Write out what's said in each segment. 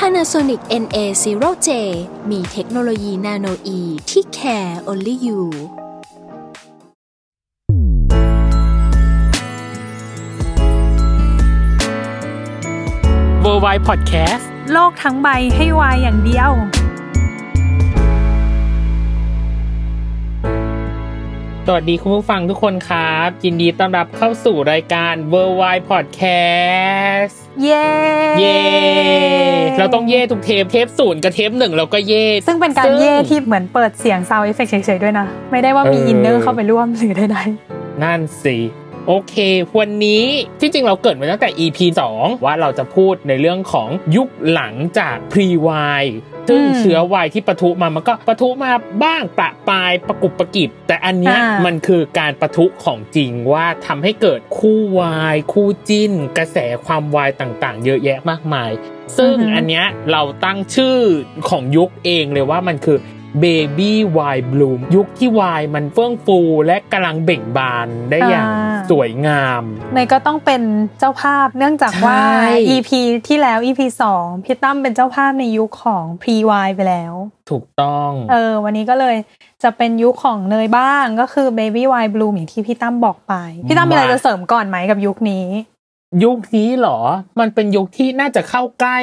Panasonic NA0J มีเทคโนโลยีนาโนอีที่ care only you w o r l d w i d e Podcast โลกทั้งใบให้วายอย่างเดียว สวัสดีคุณผู้ฟังทุกคนครับ ยินดีต้อนรับเข้าสู่รายการ w o r l d w i d e Podcast เย้เย่เราต้องเย่ทุกเทปเทปศูนย์กับเทปหนึ่งเราก็เย่ซึ่งเป็นการเย่ที่เหมือนเปิดเสียง sound effect เฉยๆด้วยนะ ไม่ได้ว่ามีเอออิอินเนอร์เข้าไปร่วมหรือใดนั่นสิโอเค วันนี้ที่จริงเราเกริ่นมาตั้งแต่ EP 2 ว่าเราจะพูดในเรื่องของยุคหลังจาก Pre-Y ซึ่งเชื้อวายที่ปะทุมามันก็ปะทุมาบ้างประปรายประกุบประกิบ แต่อันเนี้ยมันคือการปะทุของจริงว่าทำให้เกิดคู่วาย คู่จิ้น กระแสความวายต่างๆ เยอะแยะมากมาย ซึ่งอันเนี้ยเราตั้งชื่อของยุคเองเลยว่ามันคือ Baby Y Bloom ยุคที่วายมันเฟื่องฟูและกำลังเบ่งบานได้อย่างสวยงามๆเนยก็ต้องเป็นเจ้าภาพเนื่องจากว่าใช่ EP ที่แล้ว EP 2พี่ตั้มเป็นเจ้าภาพในยุคของ Pre-Y ไปแล้ว ถูกต้องเออวันนี้ก็เลยจะเป็นยุคของเนยบ้างก็คือ Baby Y Bloom อย่างที่พี่ตั้มบอกไป พี่ตั้มมีอะไรจะเสริมก่อนไหมกับยุคนี้ ยุคนี้เหรอ มันเป็นยุคที่น่าจะเข้าใกล้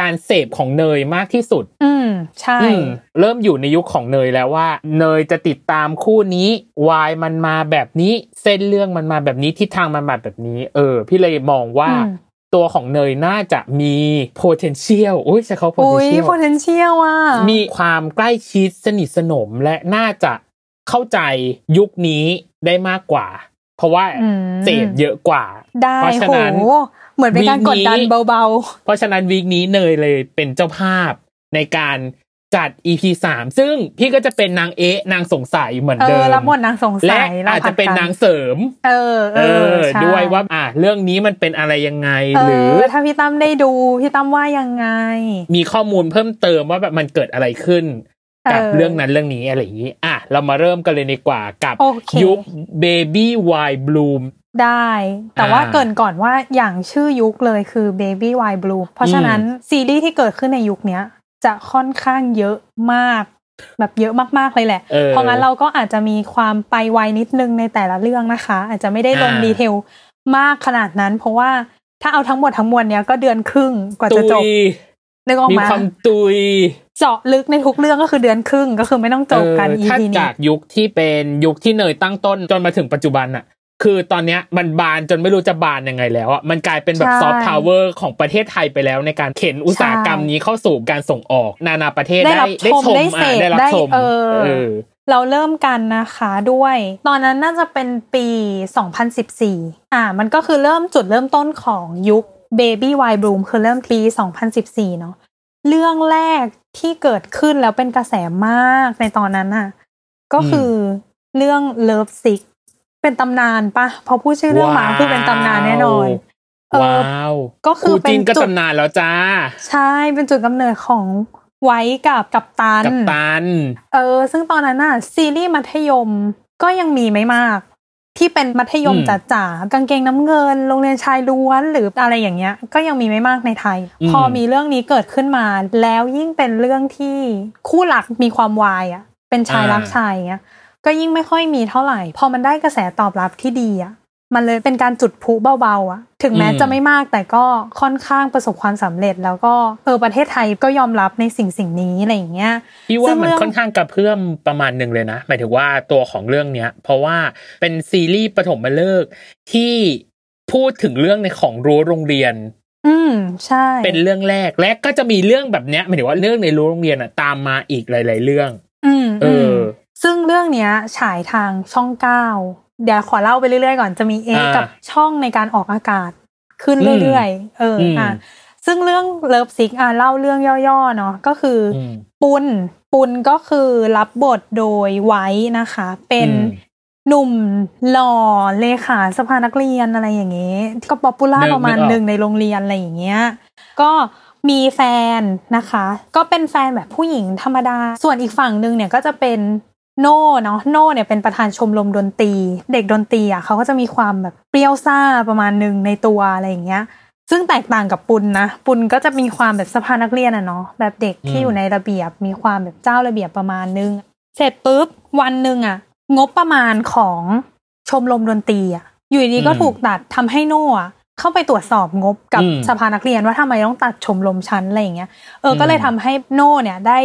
การเสพของเนยมากที่สุด อืม ใช่อืมเริ่มอยู่ในยุคของเนยแล้วว่า เนยจะติดตามคู่นี้วายมันมาแบบนี้ เส้นเรื่องมันมาแบบนี้ทิศทางมันมาแบบนี้ เออ พี่เลยมองว่าอืมตัวของเนยน่าจะมี potential โอ้ยใช้เขาอุ้ย potential potential อะ มีความใกล้ชิดสนิทสนมและน่าจะเข้าใจยุคนี้ได้มากกว่า เพราะว่าอืมเสพเยอะกว่าได้เพราะฉะโหนั้นเหมือนเป็นการกดดันวีคนี้เบาเพราะฉะนั้นวีคนี้เนยเลยเป็นเจ้าภาพในการจัด EP สามซึ่งพี่ก็จะเป็นนางเอ๊ะนางสงสัยเหมือนๆเอเดิอมรับบทนางสงและสัยเราอาจผัจะดเป็นกันนางเสริม เออ เออใช่ด้วยว่าอะเรื่องนี้มันเป็นอะไรยังไงเอหรืออถ้าพี่ตั้มได้ดู พี่ตั้มว่ายังไง มีข้อมูลเพิ่มเติมว่าแบบมันเกิดอะไรขึ้น กับเออเรื่องนั้นเรื่องนี้อะไรอย่างนี้อะเรามาเริ่มกันเลยดีกว่ากับโอเคยุค Baby Y Bloom ได้ แต่ว่าอ่าเกรินก่อนว่าอย่างชื่อยุคเลยคือ Baby Y Blue เพราะฉะนั้นซีรีส์ที่เกิดขึ้นในยุคเนี้ยจะค่อนข้างเยอะมากแบบเยอะมากๆเลยแหละเออเพราะงั้นเราก็อาจจะมีความไปไวนิดนึงในแต่ละเรื่องนะคะ อาจจะไม่ได้ลงอ่าดีเทลมากขนาดนั้น เพราะว่าถ้าเอาทั้งหมดทั้งมวลเนี้ยก็เดือนครึ่งกว่าตุจะจบยนึกออกมีมาความตุย เจาะลึกในทุกเรื่องก็คือเดือนครึ่งก็คือไม่ต้องจบกันเออถ้า EP นี้จากยุคที่เป็นยุคที่เนยตั้งต้นจนมาถึงปัจจุบันอะคือตอนเนี้ยมันบานจนไม่รู้จะบานยังไงแล้วอะมันกลายเป็นแบบใช่ซอฟต์พาวเวอร์ของประเทศไทยไปแล้ว ในการเข็นอุตสาหกรรมนี้เข้าสู่การส่งออกนานาประเทศได้ได้รับได้ชมชมได้อะเสพได้รับได้ชมเออเออเราเริ่มกันนะคะด้วย ตอนนั้นน่าจะเป็นปี 2014 อ่า มันก็คือเริ่มจุดเริ่มต้นของยุค Baby Y Bloom คือเริ่มปี 2014 เนาะ เรื่องแรกที่เกิดขึ้นแล้วเป็นกระแสมากในตอนนั้นน่ะ ก็คือเรื่อง Love Sick เป็นตำนานปะพอพูดชื่อเรื่องมาว้าวคือเป็นตำนานแน่นอนเออว้าวก็คือคู่จินเป็นก็จุดตำนานแล้วจ้า ใช่เป็นจุดกำเนิดของไว้กับกับตันกับตัน เออ ซึ่งตอนนั้นน่ะ ซีรีส์มัธยมก็ยังมีไม่มาก ที่เป็นมัธยมอืมจ๋าๆกางเกงน้ำเงิน โรงเรียนชายล้วนหรืออะไรอย่างเงี้ย ก็ยังมีไม่มากในไทยอืมพอมีเรื่องนี้เกิดขึ้นมา แล้วยิ่งเป็นเรื่องที่คู่หลักมีความวายอะเป็นชายรักชายเงี้ยก็ยิ่งไม่ค่อยมีเท่าไหร่ พอมันได้กระแสตอบรับที่ดีอะ มันเลยเป็นการจุดพลุเบาๆอะถึงแม้อืมจะไม่มากแต่ก็ค่อนข้างประสบความสำเร็จ แล้วก็เออประเทศไทยก็ยอมรับในสิ่งสิ่งนี้อะไรอย่างเงี้ยพี่ว่าซึ่งมันเรื่องค่อนข้างกระเพื่อมประมาณหนึ่งเลยนะ หมายถึงว่าตัวของเรื่องเนี้ย เพราะว่าเป็นซีรีส์ปฐมฤกษ์ที่พูดถึงเรื่องในของรั้วโรงเรียน อืมใช่ เป็นเรื่องแรกและก็จะมีเรื่องแบบเนี้ยหมายถึงว่าเรื่องในรั้วโรงเรียนอะตามมาอีกหลาย ๆ เรื่อง อืมเออมซึ่งเรื่องเนี้ยฉายทางช่องเก้า เดี๋ยวขอเล่าไปเรื่อยๆก่อนจะมีเออ่ากับช่องในการออกอากาศขึ้นอืมเรื่อยๆ เอออมอะซึ่งเรื่อง Love Sick อะเล่าเรื่องย่อๆเนาะก็คือออืมปุณณ์ปุณณ์ก็คือรับบทโดยไวท์นะคะ เป็นอืมหนุ่มหล่อเลขาสภานักเรียนอะไรอย่างเงี้ยก็ popular นึกประมาณนึกออกหนึ่งในโรงเรียนอะไรอย่างเงี้ยก็มีแฟนนะคะ ก็เป็นแฟนแบบผู้หญิงธรรมดา ส่วนอีกฝั่งหนึ่งเนี่ยก็จะเป็น โน่เนาะโน่เนี่ยเป็นประธานชมรมดนตรี เด็กดนตรีอะเขาก็จะมีความแบบเปรี้ยวซ่าประมาณหนึ่งในตัวอะไรอย่างเงี้ย ซึ่งแตกต่างกับปุณนะ ปุณก็จะมีความแบบสภานักเรียนอะเนาะแบบเด็กที่อืมอยู่ในระเบียบมีความแบบเจ้าระเบียบประมาณนึง เสร็จปุ๊บวันหนึ่งอะงบประมาณของชมรมดนตรีอะอยู่ดีๆก็ถูกตัดทำให้โน่อะเข้าไปตรวจสอบงบกับอืมสภานักเรียนว่าทำไมต้องตัดชมรมชั้นอะไรอย่างเงี้ย เออ ก็เลยอืมทำให้โน่เนี่ยได้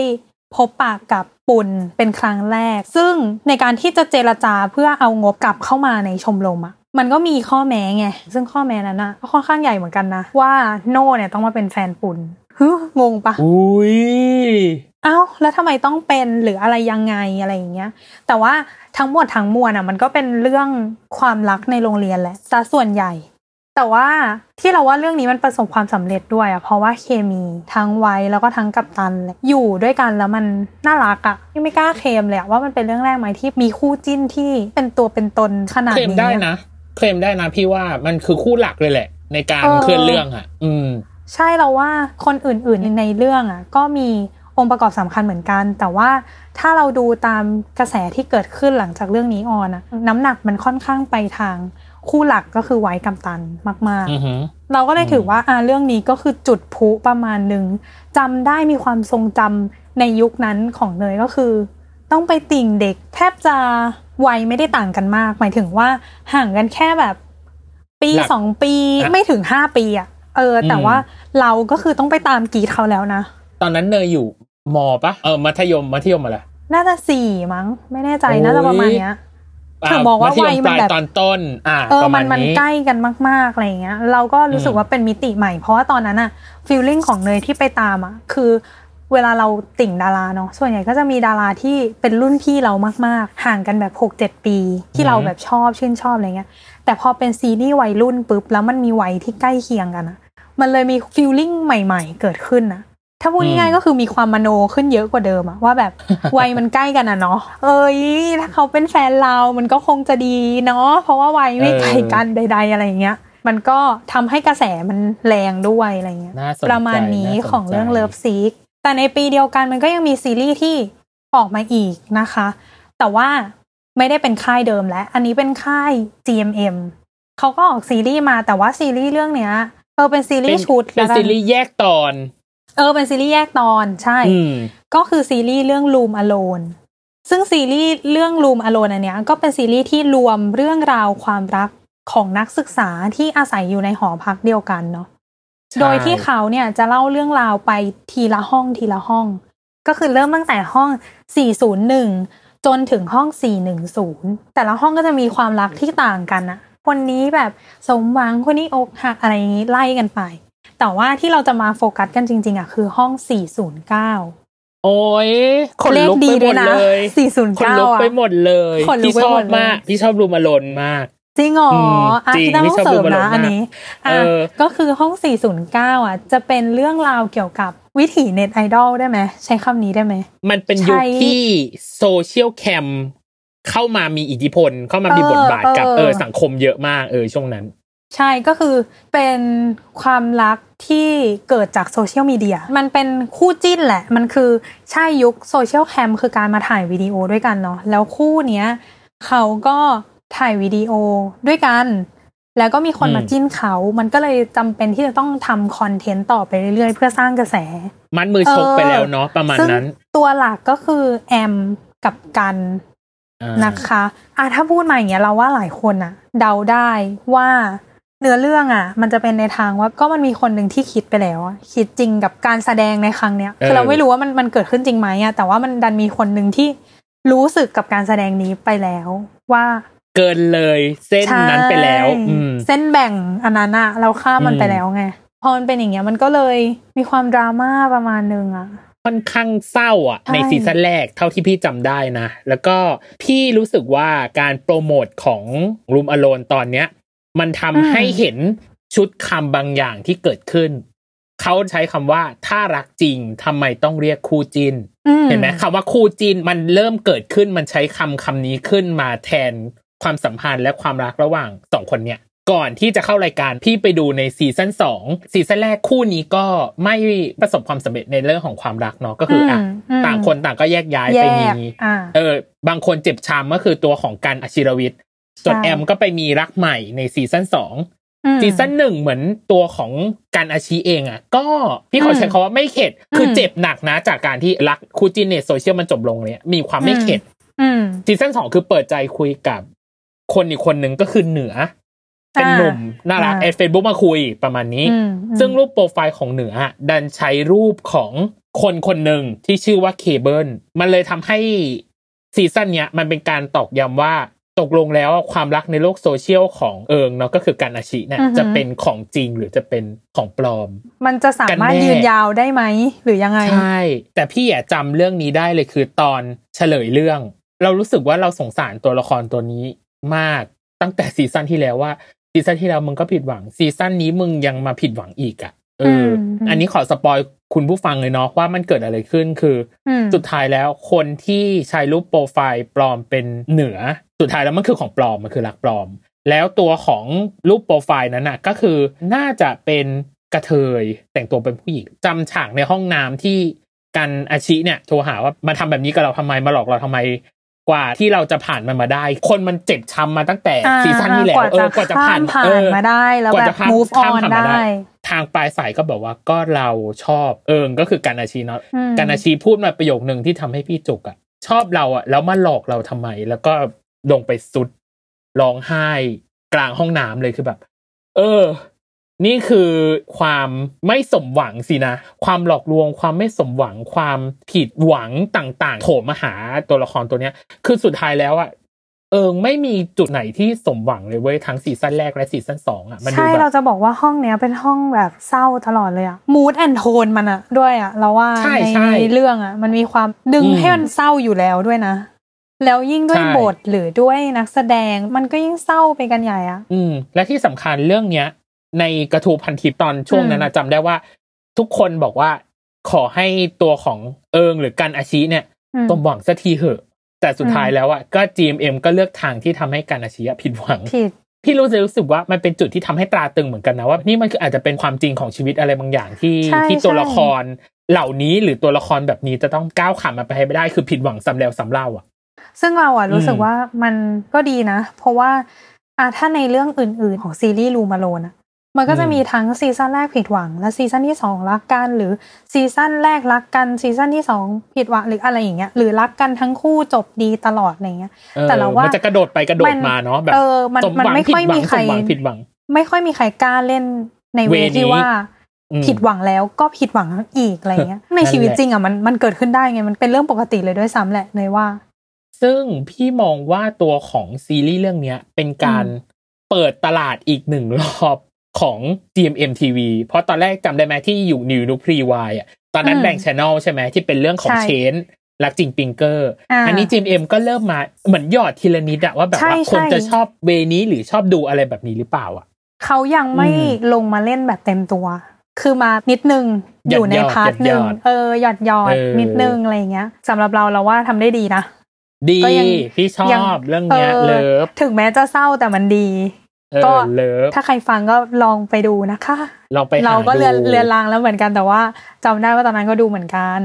พบปากกับปุณเป็นครั้งแรก ซึ่งในการที่จะเจรจาเพื่อเอางบกลับเข้ามาในชมรมอะมันก็มีข้อแม้ไง ซึ่งข้อแม้นั้นนะก็ค่อนข้างใหญ่เหมือนกันนะ ว่าโน่เนี่ยต้องมาเป็นแฟนปุณฮึงงปะอุ้ยเอ้าแล้วทำไมต้องเป็นหรืออะไรยังไงอะไรอย่างเงี้ย แต่ว่าทั้งหมดทั้งมวลอะมันก็เป็นเรื่องความรักในโรงเรียนแหละซะส่วนใหญ่ แต่ว่าที่เราว่าเรื่องนี้มันประสบความสำเร็จด้วยอะเพราะว่าเคมีทั้งไว้แล้วก็ทั้งกัปตันเลยอยู่ด้วยกันแล้วมันน่ารักอะไม่กล้าเคลมเลยอะว่ามันเป็นเรื่องแรกไหมที่มีคู่จิ้นที่เป็นตัวเป็นตนขนาดเคลมนี้ได้อะนะเคลมได้นะพี่ว่ามันคือคู่หลักเลยแหละ ในการเออเคลื่อนเรื่องอะอืม ใช่เราว่าคนอื่นๆในเรื่องอะก็มีองค์ประกอบสำคัญเหมือนกัน แต่ว่าถ้าเราดูตามกระแสที่เกิดขึ้นหลังจากเรื่องนี้ออนอะน้ำหนักมันค่อนข้างไปทาง คู่หลักก็คือไว้กำตันมากอือหือๆเราก็เลยถือว่าอ่าเรื่องนี้ก็คือจุดพลุประมาณหนึ่งจำได้มีความทรงจำในยุคนั้นของเนยก็คือ ต้องไปติ่งเด็ก แทบจะวัยไม่ได้ต่างกันมาก หมายถึงว่าห่างกันแค่แบบ ปีหลักสองปีอะไม่ถึงห้าปีอะเออ แต่อืมว่าเราก็คือต้องไปตามกรีดเขาแล้วนะ ตอนนั้นเนยอยู่มปะเออมัธยมมัธยมอะไรน่าจะสี่มั้ง ไม่แน่ใจโอ้ยน่าจะประมาณเนี้ย ถึงบอกว่ามัธยวัยมันปลายแบบตอนต้น อ่าเออประมัมาณนมันนี้ใกล้กันมาก ๆ อะไรอย่างเงี้ย เราก็รู้สึกอืมว่าเป็นมิติใหม่ เพราะว่าตอนนั้นอะฟีลลิ่งของเนยที่ไปตามอะคือเวลาเราติ่งดาราเนาะส่วนใหญ่ก็จะมีดาราที่เป็นรุ่นพี่เรามากๆ ห่างกันแบบหกเจ็ดปี ที่เราแบบชอบชื่นชอบอะไรเงี้ย แต่พอเป็นซีรีส์วัยรุ่นปุ๊บแล้วมันมีวัยที่ใกล้เคียงกันอะมันเลยมีฟีลลิ่งใหม่ ๆ เกิดขึ้นนะ ถ้าพูดง่ายๆก็คือมีความมโนขึ้นเยอะกว่าเดิมอะว่าแบบวัยมันใกล้กันอะเนาะเอ้ยถ้าเขาเป็นแฟนเรามันก็คงจะดีเนาะเพราะว่าวัยไม่ไกลกันใด ๆ อะไรอย่างเงี้ย มันก็ทำให้กระแสมันแรงด้วยอะไรเงี้ยน่าสนใจประมาณนี้น่าสนใจของเรื่อง Love Sick แต่ในปีเดียวกันมันก็ยังมีซีรีส์ที่ออกมาอีกนะคะ แต่ว่าไม่ได้เป็นค่ายเดิมแล้ว อันนี้เป็นค่าย GMM เขาก็ออกซีรีส์มาแต่ว่าซีรีส์เรื่องเนี้ยเออเป็นซีรีส์เป็นชุดเป็นแล้วกันซีรีส์แยกตอน เออเป็นซีรีส์แยกตอนใช่อืมก็คือซีรีส์เรื่อง Room Alone ซึ่งซีรีส์เรื่อง Room Alone อันเนี้ยก็เป็นซีรีส์ที่รวมเรื่องราวความรักของนักศึกษาที่อาศัยอยู่ในหอพักเดียวกันเนาะใช่โดยที่เขาเนี่ยจะเล่าเรื่องราวไปทีละห้องทีละห้อง ก็คือเริ่มตั้งแต่ห้อง 401 จนถึงห้อง 410 แต่ละห้องก็จะมีความรักที่ต่างกันอะคนนี้แบบสมหวังคนนี้อกหักอะไรอย่างนี้ไล่กันไป แต่ว่าที่เราจะมาโฟกัสกันจริง ๆอะคือห้อง 409 โอ้ยขนลุกไปหมดเลยเลขดีด้วยนะ409ขนลุกไปหมดเลยขนลุกพี่ไปชอหมบดเลยมากพี่ชอบรูมาลนมากจริงเหรออืมอะจริงที่ต้องพี่ชอบเสริมดูบอลนะมากอันนี้อะเออก็คือห้อง 409 อะ จะเป็นเรื่องราวเกี่ยวกับวิถีเน็ตไอดอลได้ไหมใช้คำนี้ได้ไหม มันเป็นยุคใช้ที่โซเชียลแคมเข้ามามีอิทธิพล เข้ามามีเออบทบาทกับเออเออสังคมเยอะมากเออช่วงนั้น ใช่ก็คือเป็นความรักที่เกิดจากโซเชียลมีเดียมันเป็นคู่จิ้นแหละ มันคือใช่ยุค Socialcam คือการมาถ่ายวิดีโอด้วยกันเนาะแล้วคู่เนี้ยเขาก็ถ่ายวิดีโอด้วยกัน แล้วก็มีคนอืมมาจิ้นเขา มันก็เลยจำเป็นที่จะต้องทำคอนเทนต์ต่อไปเรื่อยๆ เพื่อสร้างกระแส มัดมือชกไปแล้วเนาะประมาณซึ่งนั้น ตัวหลักก็คือแอมกับกันอ่านะคะอะถ้าพูดมาอย่างเงี้ยเราว่าหลายคนอะเดาได้ว่า เนื้อเรื่องอะมันจะเป็นในทางว่าก็มันมีคนหนึ่งที่คิดไปแล้วอะคิดจริงกับการแสดงในครั้งเนี้ยคือเราไม่รู้ว่ามันมันเกิดขึ้นจริงไหมอะแต่ว่ามันดันมีคนหนึ่งที่รู้สึกกับการแสดงนี้ไปแล้วว่าเกินเลยเส้นนั้นไปแล้วใช่อืมเส้นแบ่งอันนั้นอะเราข้ามมันอืมไปแล้วไงพอมันเป็นอย่างเงี้ยมันก็เลยมีความดราม่าประมาณนึงอะค่อนข้างเศร้าอะใช่ในซีซั่นแรกเท่าที่พี่จำได้นะ แล้วก็พี่รู้สึกว่าการโปรโมทของ Room Alone ตอนเนี้ย มันทำให้เห็นชุดคำบางอย่างที่เกิดขึ้น เขาใช้คำว่าถ้ารักจริงทำไมต้องเรียกคู่จิ้นอืมเห็นไหมคำว่าคู่จิ้นมันเริ่มเกิดขึ้นมันใช้คำคำนี้ขึ้นมาแทนความสัมพันธ์และความรักระหว่างสองคนเนี่ยก่อนที่จะเข้ารายการพี่ไปดูในซีซั่นสองซีซั่นแรกคู่นี้ก็ไม่ประสบความสำเร็จในเรื่องของความรักเนาะก็คืออะมมต่างคนต่างก็แยกย้ายแยไปกมีอ่าเออบางคนเจ็บช้ำก็คือตัวของกันอชิรวิชญ์ ส่วนใช่แอมก็ไปมีรักใหม่ในซีซั่นสองอืมซีซั่นหนึ่งเหมือนตัวของกันอาชิเองอะ ก็พี่ขอใช้อืมคำว่าไม่เข็ด คืออมเจ็บหนักนะ จากการที่รักคู่จิ้นในโซเชียลมันจบลงเนี่ยมีความไม่เข็ดอืมซีซั่นสองคือเปิดใจคุยกับคนอีกคนหนึ่งก็คือเหนือ เป็นหนุ่มน่ารักอ่า add เฟซบุ๊กมาคุยประมาณนี้อืมอืมซึ่งรูปโปรไฟล์ของเหนืออะดันใช้รูปของคนคนหนึ่งที่ชื่อว่าเคเบิลมันเลยทำให้ซีซั่นเนี้ยมันเป็นการตอกย้ำว่า ตกลงแล้วความรักในโลกโซเชียลของเอิงเนาะก็คือกันอาชิเนี่ยอือฮึจะเป็นของจริงหรือจะเป็นของปลอม มันจะสามารถกันแน่ยืนยาวได้ไหมหรือยังไง ใช่ แต่พี่อะจำเรื่องนี้ได้เลยคือตอนเฉลยเรื่อง เรารู้สึกว่าเราสงสารตัวละครตัวนี้มากตั้งแต่ซีซั่นที่แล้วว่าซีซั่นที่แล้วมึงก็ผิดหวังซีซั่นนี้มึงยังมาผิดหวังอีกอะเอออมอันนี้ขอ spoil คุณผู้ฟังเลยเนาะว่ามันเกิดอะไรขึ้นคือออืมสุดท้ายแล้วคนที่ใช้รูปโปรไฟล์ปลอมเป็นเหนือ สุดท้ายแล้วมันคือของปลอมมันคือรักปลอม แล้วตัวของรูปโปรไฟล์นั้นน่ะก็คือน่าจะเป็นกะเทยแต่งตัวเป็นผู้หญิงจำฉากในห้องน้ำที่กันอาชิเนี่ยโทรหาว่ามาทำแบบนี้กับเราทำไมมาหลอกเราทำไม กว่าที่เราจะผ่านมันมาได้ คนมันเจ็บช้ำมาตั้งแต่อ่าซีซั่นที่แล้วกว่าเอจะอกว่าจะผ่านข้ามผ่านเออมาได้แล้วกว่าแบบจะข้าม move ข้าม on ผ่านมาได้ ทางปลายสายก็บอกว่าก็เราชอบเอิงก็คือการอาชีเนาะอืมการอาชีพูดมาประโยคหนึ่งที่ทำให้พี่จุกอะชอบเราอะแล้วมาหลอกเราทำไม แล้วก็ลงไปสุดร้องไห้กลางห้องน้ำเลยคือแบบ เออ นี่คือความไม่สมหวังสินะ ความหลอกลวง ความไม่สมหวัง ความผิดหวังต่างๆ โถมมาหาตัวละครตัวเนี้ย คือสุดท้ายแล้วอะเอิงไม่มีจุดไหนที่สมหวังเลยเว้ยทั้งซีซั่นแรกและซีซั่นสองอะมันดูใช่แบเราบจะบอกว่าห้องเนี้ยเป็นห้องแบบเศร้าตลอดเลยอะ mood and tone มันอะด้วยอะเราว่าใช่ในใช่ในเรื่องอะมันมีความดึงอืมให้มันเศร้าอยู่แล้วด้วยนะ แล้วยิ่งด้วยใช่บทหรือด้วยนักแสดงมันก็ยิ่งเศร้าไปกันใหญ่อะอืมและที่สำคัญเรื่องเนี้ย ในกระทูพันทิปตอนช่วงนั้นนะจำได้ว่า ทุกคนบอกว่าขอให้ตัวของเอิงหรือกันอาชีเนี่ยอืมสมหวังสักทีเหอะ แต่สุดท้ายอืมแล้วอะก็ GMM ก็เลือกทางที่ทำให้กันอาชีอะผิดหวังผิดพี่รู้สึกรู้สึกว่ามันเป็นจุดที่ทำให้ตราตึงเหมือนกันนะว่านี่มันคืออาจจะเป็นความจริงของชีวิตอะไรบางอย่างที่ใช่ที่ตัวใช่ละครเหล่านี้หรือตัวละครแบบนี้จะต้องก้าวขามันไปให้ไม่ได้คือผิดหวังซ้ำแล้วซ้ำเล่าอะ ซึ่งเราอะรู้สึกอืมว่ามันก็ดีนะ เพราะว่าอะถ้าในเรื่องอื่น ๆ ของซีรีส์ Room Alone อะ มันก็จะมีทั้งซีซั่นแรกผิดหวัง และซีซั่นที่สองรักกัน หรือซีซั่นแรกรักกันซีซั่นที่สองผิดหวังหรืออะไรอย่างเงี้ยหรือรักกันทั้งคู่จบดีตลอดอะไรเงี้ยออแต่เราว่ามันจะกระโดดไปกระโดดมาเนาะแบบเออมันสมมันหวังไม่ผิดค่อยหวัมีงใครสมหวังผิดหวัง ไม่ค่อยมีใครกล้าเล่นใน way way นี้ที่ว่าอืมผิดหวังแล้วก็ผิดหวังอีกอะไรเงี้ย ในชีวิตนั่นแหละจริงอะมันมันเกิดขึ้นได้ไงมันเป็นเรื่องปกติเลยด้วยซ้ำแหละเลยว่า ซึ่งพี่มองว่าตัวของซีรีส์เรื่องเนี้ยเป็นการอืมเปิดตลาดอีกหนึ่งรอบ ของ GMM TV เพราะตอนแรกจำได้ไหมที่อยู่นิวนูพรีวายอะตอนนั้นแบ่งช n นลใช่ไหมที่เป็นเรื่องของใช่เชนรักจริงปิงเกอร์อ่าอันนี้ GMM ก็เริ่มมาเหมือนหยอดทีละนิดอะว่าแบบใช่ว่าคนใช่จะชอบเวนี้หรือชอบดูอะไรแบบนี้หรือเปล่าอะเขายังไม่อืมลงมาเล่นแบบเต็มตัว คือมานิดนึงหอยอดยู่ในหยอดพาร์ทหนึ่งหยอดเออหยอดหยอดเออนิดนึงอะไรอย่างเงี้ยสำหรับเราเราว่าทำได้ดีนะดีก็ยังพี่ชยังอบเรื่องเนี้ยออเลิฟถึงแม้จะเศร้าแต่มันดีเออ ก็เลิฟถ้าใครฟังก็ลองไปดูนะคะลองไปหเราก็ดูเรียนเรียนรางแล้วเหมือนกันแต่ว่าจำได้ว่าตอนนั้นก็ดูเหมือนกัน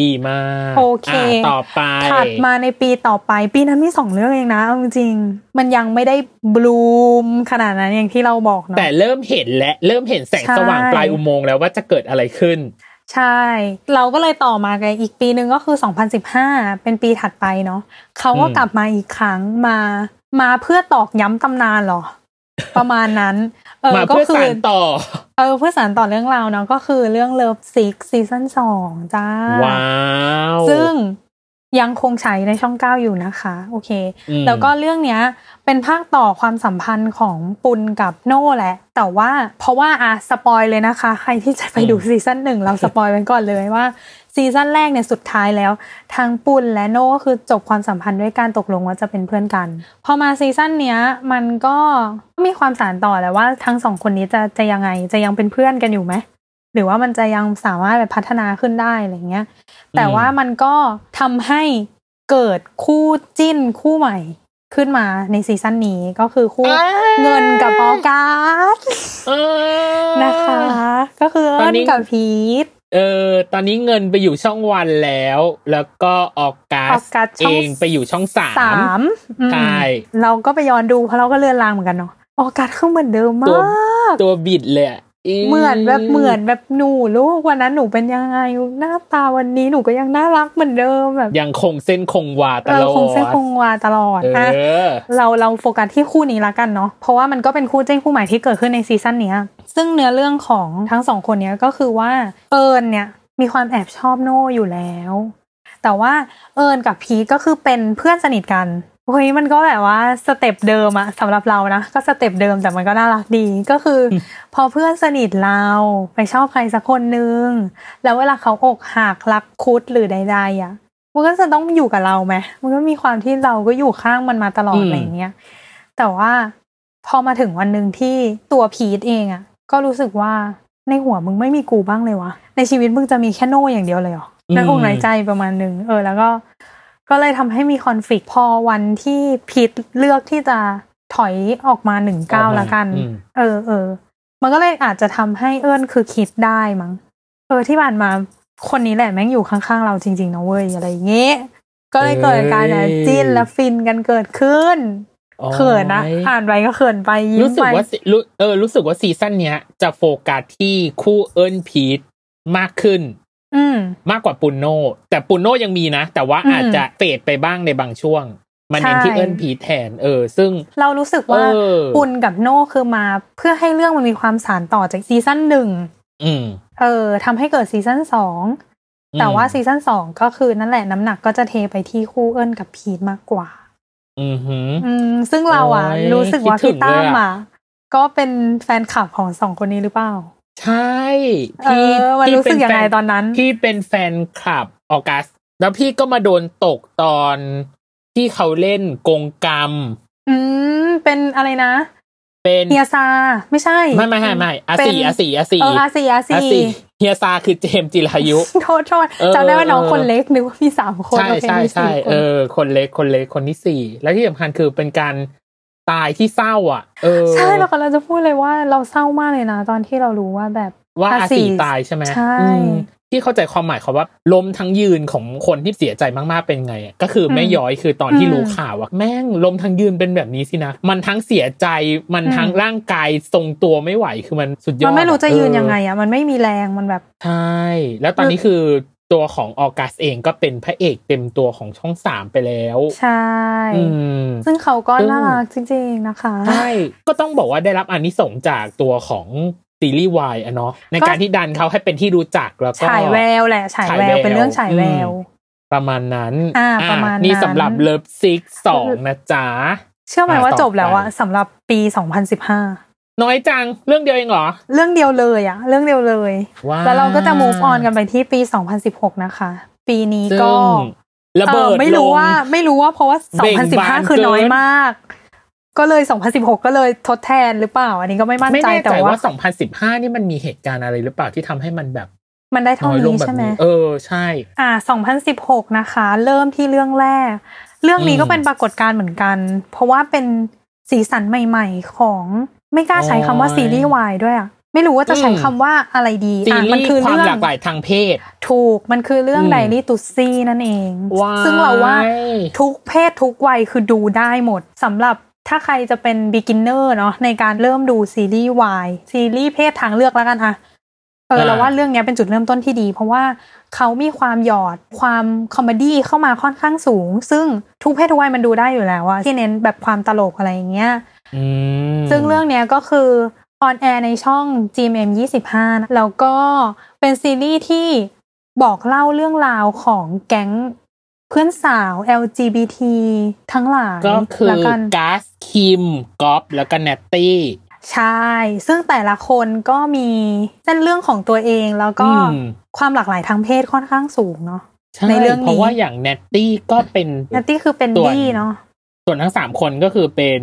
ดีมากโอเคะต่อไปถัดมาในปีต่อไป ปีนั้นมีสองเรื่องเองนะเอาจริงๆมันยังไม่ได้บลูมขนาดนั้นอย่างที่เราบอกเนาะแต่เริ่มเห็นและเริ่มเห็นแสงใช่สว่างปลายอุโมงค์แล้วว่าจะเกิดอะไรขึ้นใช่ เราก็เลยต่อมากันอีกปีหนึ่งก็คือ 2015 เป็นปีถัดไปเนาะเขาก็อืมกลับมาอีกครั้งมา มาเพื่อตอกย้ำตำนานเหรอ ประมาณนั้น เออมาก็เพื่อคืสานต่อ เออเพื่อสานต่อเรื่องราวเนาะก็คือเรื่อง Love Six ซีซั่นสองจ้า ว้าว ซึ่งยังคงฉายในช่องเก้าอยู่นะคะ โอเคอืมแล้วก็เรื่องเนี้ย เป็นภาคต่อความสัมพันธ์ของปุณกับโน่แหละ แต่ว่าเพราะว่าอะ spoil เลยนะคะ ใครที่จะไปดูซีซั่นหนึ่งเรา spoil ไว้ก่อนเลยว่า ซีซั่นแรกเนี่ยสุดท้ายแล้วทางปุณณ์และโน่ก็คือจบความสัมพันธ์ด้วยการตกลงว่าจะเป็นเพื่อนกัน พอมาซีซั่นเนี้ยมันก็มีความสานต่อแหละว่าทั้งสองคนนี้จะจะยังไงจะยังเป็นเพื่อนกันอยู่ไหมหรือว่ามันจะยังสามารถแบบพัฒนาขึ้นได้อะไรเงี้ย แต่ว่ามันก็ทำให้เกิดคู่จิ้นคู่ใหม่ขึ้นมาในซีซั่นนี้ก็คือคู่อ่าเงินกับออกัสเออนะคะ ก็คือตอเอินญนี้กับพีท เออตอนนี้เงินไปอยู่ช่องวันแล้ว แล้วก็ออกกาอสอกกัสเอช่องงไปอยู่ช่องสามสามอืมใช่เราก็ไปย้อนดูเพราะเราก็เลื่อนลางเหมือนกันเนาะออกัสคือเหมือนเดิมมาตัวกตัวบิดเลยอะ เหมือนแบบเหมือนแบบหนูลูกวันนั้นหนูเป็นยังไงหน้าตาวันนี้หนูก็ยังน่ารักเหมือนเดิมแบบยังคงเส้นคงวาตเอลออดคงเส้นคงวาตลอดเออะอเราเราโฟกัสที่คู่นี้ละกันเนาะเพราะว่ามันก็เป็นคู่จิ้นคู่ใหม่ที่เกิดขึ้นในซีซั่นเนี้ย ซึ่งเนื้อเรื่องของทั้งสองคนเนี้ยก็คือว่าเอิญเนี่ยมีความแอบชอบโน่อยู่แล้ว แต่ว่าเอิญกับพีทก็คือเป็นเพื่อนสนิทกัน เฮ้ยมันก็แบบว่า step เดิมอะสำหรับเรานะก็ step เดิมแต่มันก็น่ารักดีก็คือ พอเพื่อนสนิทเราไปชอบใครสักคนนึงแล้วเวลาเขาอกหักรักคุดหรือใดๆอะมันก็จะต้องอยู่กับเราไหมมันก็มีความที่เราก็อยู่ข้างมันมาตลอดอืมอะไรอย่างเงี้ยแต่ว่าพอมาถึงวันหนึ่งที่ตัวพีทเองอะก็รู้สึกว่าในหัวมึงไม่มีกูบ้างเลยวะในชีวิตมึงจะมีแค่โน่อย่างเดียวเลยเหรออืมในอกในใจประมาณหนึ่งเออแล้วก็ ก็เลยทำให้มีคอนฟ lict พอวันที่พีทเลือกที่จะถอยออกมาหนึ่งก้าวละกันอืมเออเออมันก็เลยอาจจะทำให้เอิญคือคิดได้มั้ง เออที่ผ่านมาคนนี้แหละแม่งอยู่ข้างๆเราจริงๆนะเว้ยอะไรอย่างเงี้ยก็เลยเกิดการแบบจิ้นและฟินกันเกิดขึ้นเขินนะโอ้ยอ่านไปก็เขินไปยิ้รู้มสึกไปว่าสิรู้เออรู้สึกว่าซีซั่นเนี้ยจะโฟกัสที่คู่เอิญพีทมากขึ้นอื มมากกว่าปุนโนแต่ปุนโนยังมีนะ แต่ว่าอืมอาจจะเฟดไปบ้างในบางช่วง มันเน้นใช่ที่เอิญพีทแทนเออ ซึ่งเรารู้สึกว่าเออปุณณ์กับโน่คือมา เพื่อให้เรื่องมันมีความสานต่อจากซีซั่นหนึ่งอืมเออทำให้เกิดซีซั่นสองอืมแต่ว่าซีซั่นสองก็คือนั่นแหละน้ำหนักก็จะเทไปที่คู่เอิญกับพีทมากกว่า อือหืออืมซึ่งเราอะโอ้ยรู้สึกว่าคิดถึพี่งตั้มเลยอะอะก็เป็นแฟนคลับของสองคนนี้หรือเปล่า ใช่เออมันรู้สึกยังไงเป็แฟตอนนั้นพี่เป็นแฟนคลับออกัส แล้วพี่ก็มาโดนตกตอนที่เขาเล่นกงกรรม อืม เป็นอะไรนะ เป็นเฮียซา ไม่ใช่ ไม่ไม่ไม่ไม่อาเป็นสีอาสีอาสีเอออาซีอาซีอาสีเฮียซาคือเจมส์จิรายุ โทษโทษเออจำได้ว่าน้องคนเล็กนึกว่ามีสามคน ใช่โอเคใช่มีใช่สี่คนเออ คนเล็กคนเล็กคนที่สี่ แล้วที่สำคัญคือเป็นการ ตายที่เศร้า อะ เออใช่เรากำลังจะพูดเลยว่าเราเศร้ามากเลยนะ ตอนที่เรารู้ว่าแบบว่าอาอาสีสีตายใช่ไหมใช่อืมพี่เข้าใจความหมายเขาว่าล้มทั้งยืนของคนที่เสียใจมากๆเป็นไงอะก็คือแม่ย้อยคือตอนที่รู้ข่าวว่าแม่งล้มทั้งยืนเป็นแบบนี้สินะ มันทั้งเสียใจมันทั้งร่างกายทรงตัวไม่ไหวคือมันสุดยอดมันไม่รู้จะยืนเออยังไงอะมันไม่มีแรงมันแบบใช่แล้วตอนนี้คือ ตัวของออกัสเองก็เป็นพระเอกเต็มตัวของช่องสามไปแล้ว ใช่อืมซึ่งเขาก็ซึ่งน่ารักจริงๆนะคะใช่ก็ต้องบอกว่าได้รับอานิสงส์จากตัวของซีรีส์วายอะเนาะในการที่ดันเขาให้เป็นที่รู้จักแล้วก็ฉายแววแหละฉายแวฉายแวววเป็นเรื่องฉายแววอืมประมาณนั้นอ่าประมาณนี่นั้นสำหรับเลิฟซิกสองนะจ๊ะเชื่อไหมอ่าว่าต่อจบแล้วอะไปสำหรับปี2015น้ อยจังเรื่องเดียวเองเหรอ เรื่องเดียวเลยอะเรื่องเดียวเลยว้าวแล้วเราก็จะ move on กันไปที่ปี 2016 นะคะ ปีนี้ซึ่งก็ระเบิเอดอไม่รู้ลงว่าไม่รู้ว่าเพราะว่าเบ่งบาน2015 คือน้อยเกินมาก ก็เลย 2016 ก็เลยทดแทนหรือเปล่า อันนี้ก็ไม่มั่นไม่ใจแน่แต่ใจว่าว่า 2015 นี่มันมีเหตุการณ์อะไรหรือเปล่าที่ทำให้มันแบบ มันได้เท่าน้อยลงนี้แบบใช่ไหมนี้เออใช่ อ่า 2016 นะคะ เริ่มที่เรื่องแรก เรื่องนี้อืมก็เป็นปรากฏการณ์เหมือนกัน เพราะว่าเป็นสีสันใหม่ ๆของ ไม่กล้าใช้คำว่าโอ้ยซีรีส์วายด้วยอะไม่รู้ว่าจะใช้อืมคำว่าอะไรดีซีอะรีมันส์คือความเรื่องหลากหลายทางเพศ ถูกมันคือเรื่องอืมไดรี่ตุซี่นั่นเองว้ายซึ่งเราว่าทุกเพศทุกวัยคือดูได้หมดสำหรับถ้าใครจะเป็น beginner เนาะในการเริ่มดูซีรีส์วายซีรีส์เพศทางเลือกแล้วกันอะเอออ่าเราว่าเรื่องเนี้ยเป็นจุดเริ่มต้นที่ดี เพราะว่าเขามีความหยอดความ comedy เข้ามาค่อนข้างสูง ซึ่งทุกเพศทุกวัยมันดูได้อยู่แล้วอะที่เน้นแบบความตลกอะไรอย่างเงี้ยอืม ซึ่งเรื่องเนี้ยก็คือ on air ในช่อง GMM 25นะแล้วก็เป็นซีรีส์ที่บอกเล่าเรื่องราวของแก๊งเพื่อนสาว LGBT ทั้งหลายก็คือแล้วกันกัสคิมกอล์ฟแล้วก็แนตตี้ใช่ ซึ่งแต่ละคนก็มีเส้นเรื่องของตัวเองแล้วก็อืมความหลากหลายทางเพศค่อนข้างสูงเนาะใช่ในเรื่องนี้เพราะว่าอย่างแนตตี้ก็เป็นนัตตี้คือเป็นส่วนดี้เนาะส่วนทั้งสามคนก็คือเป็น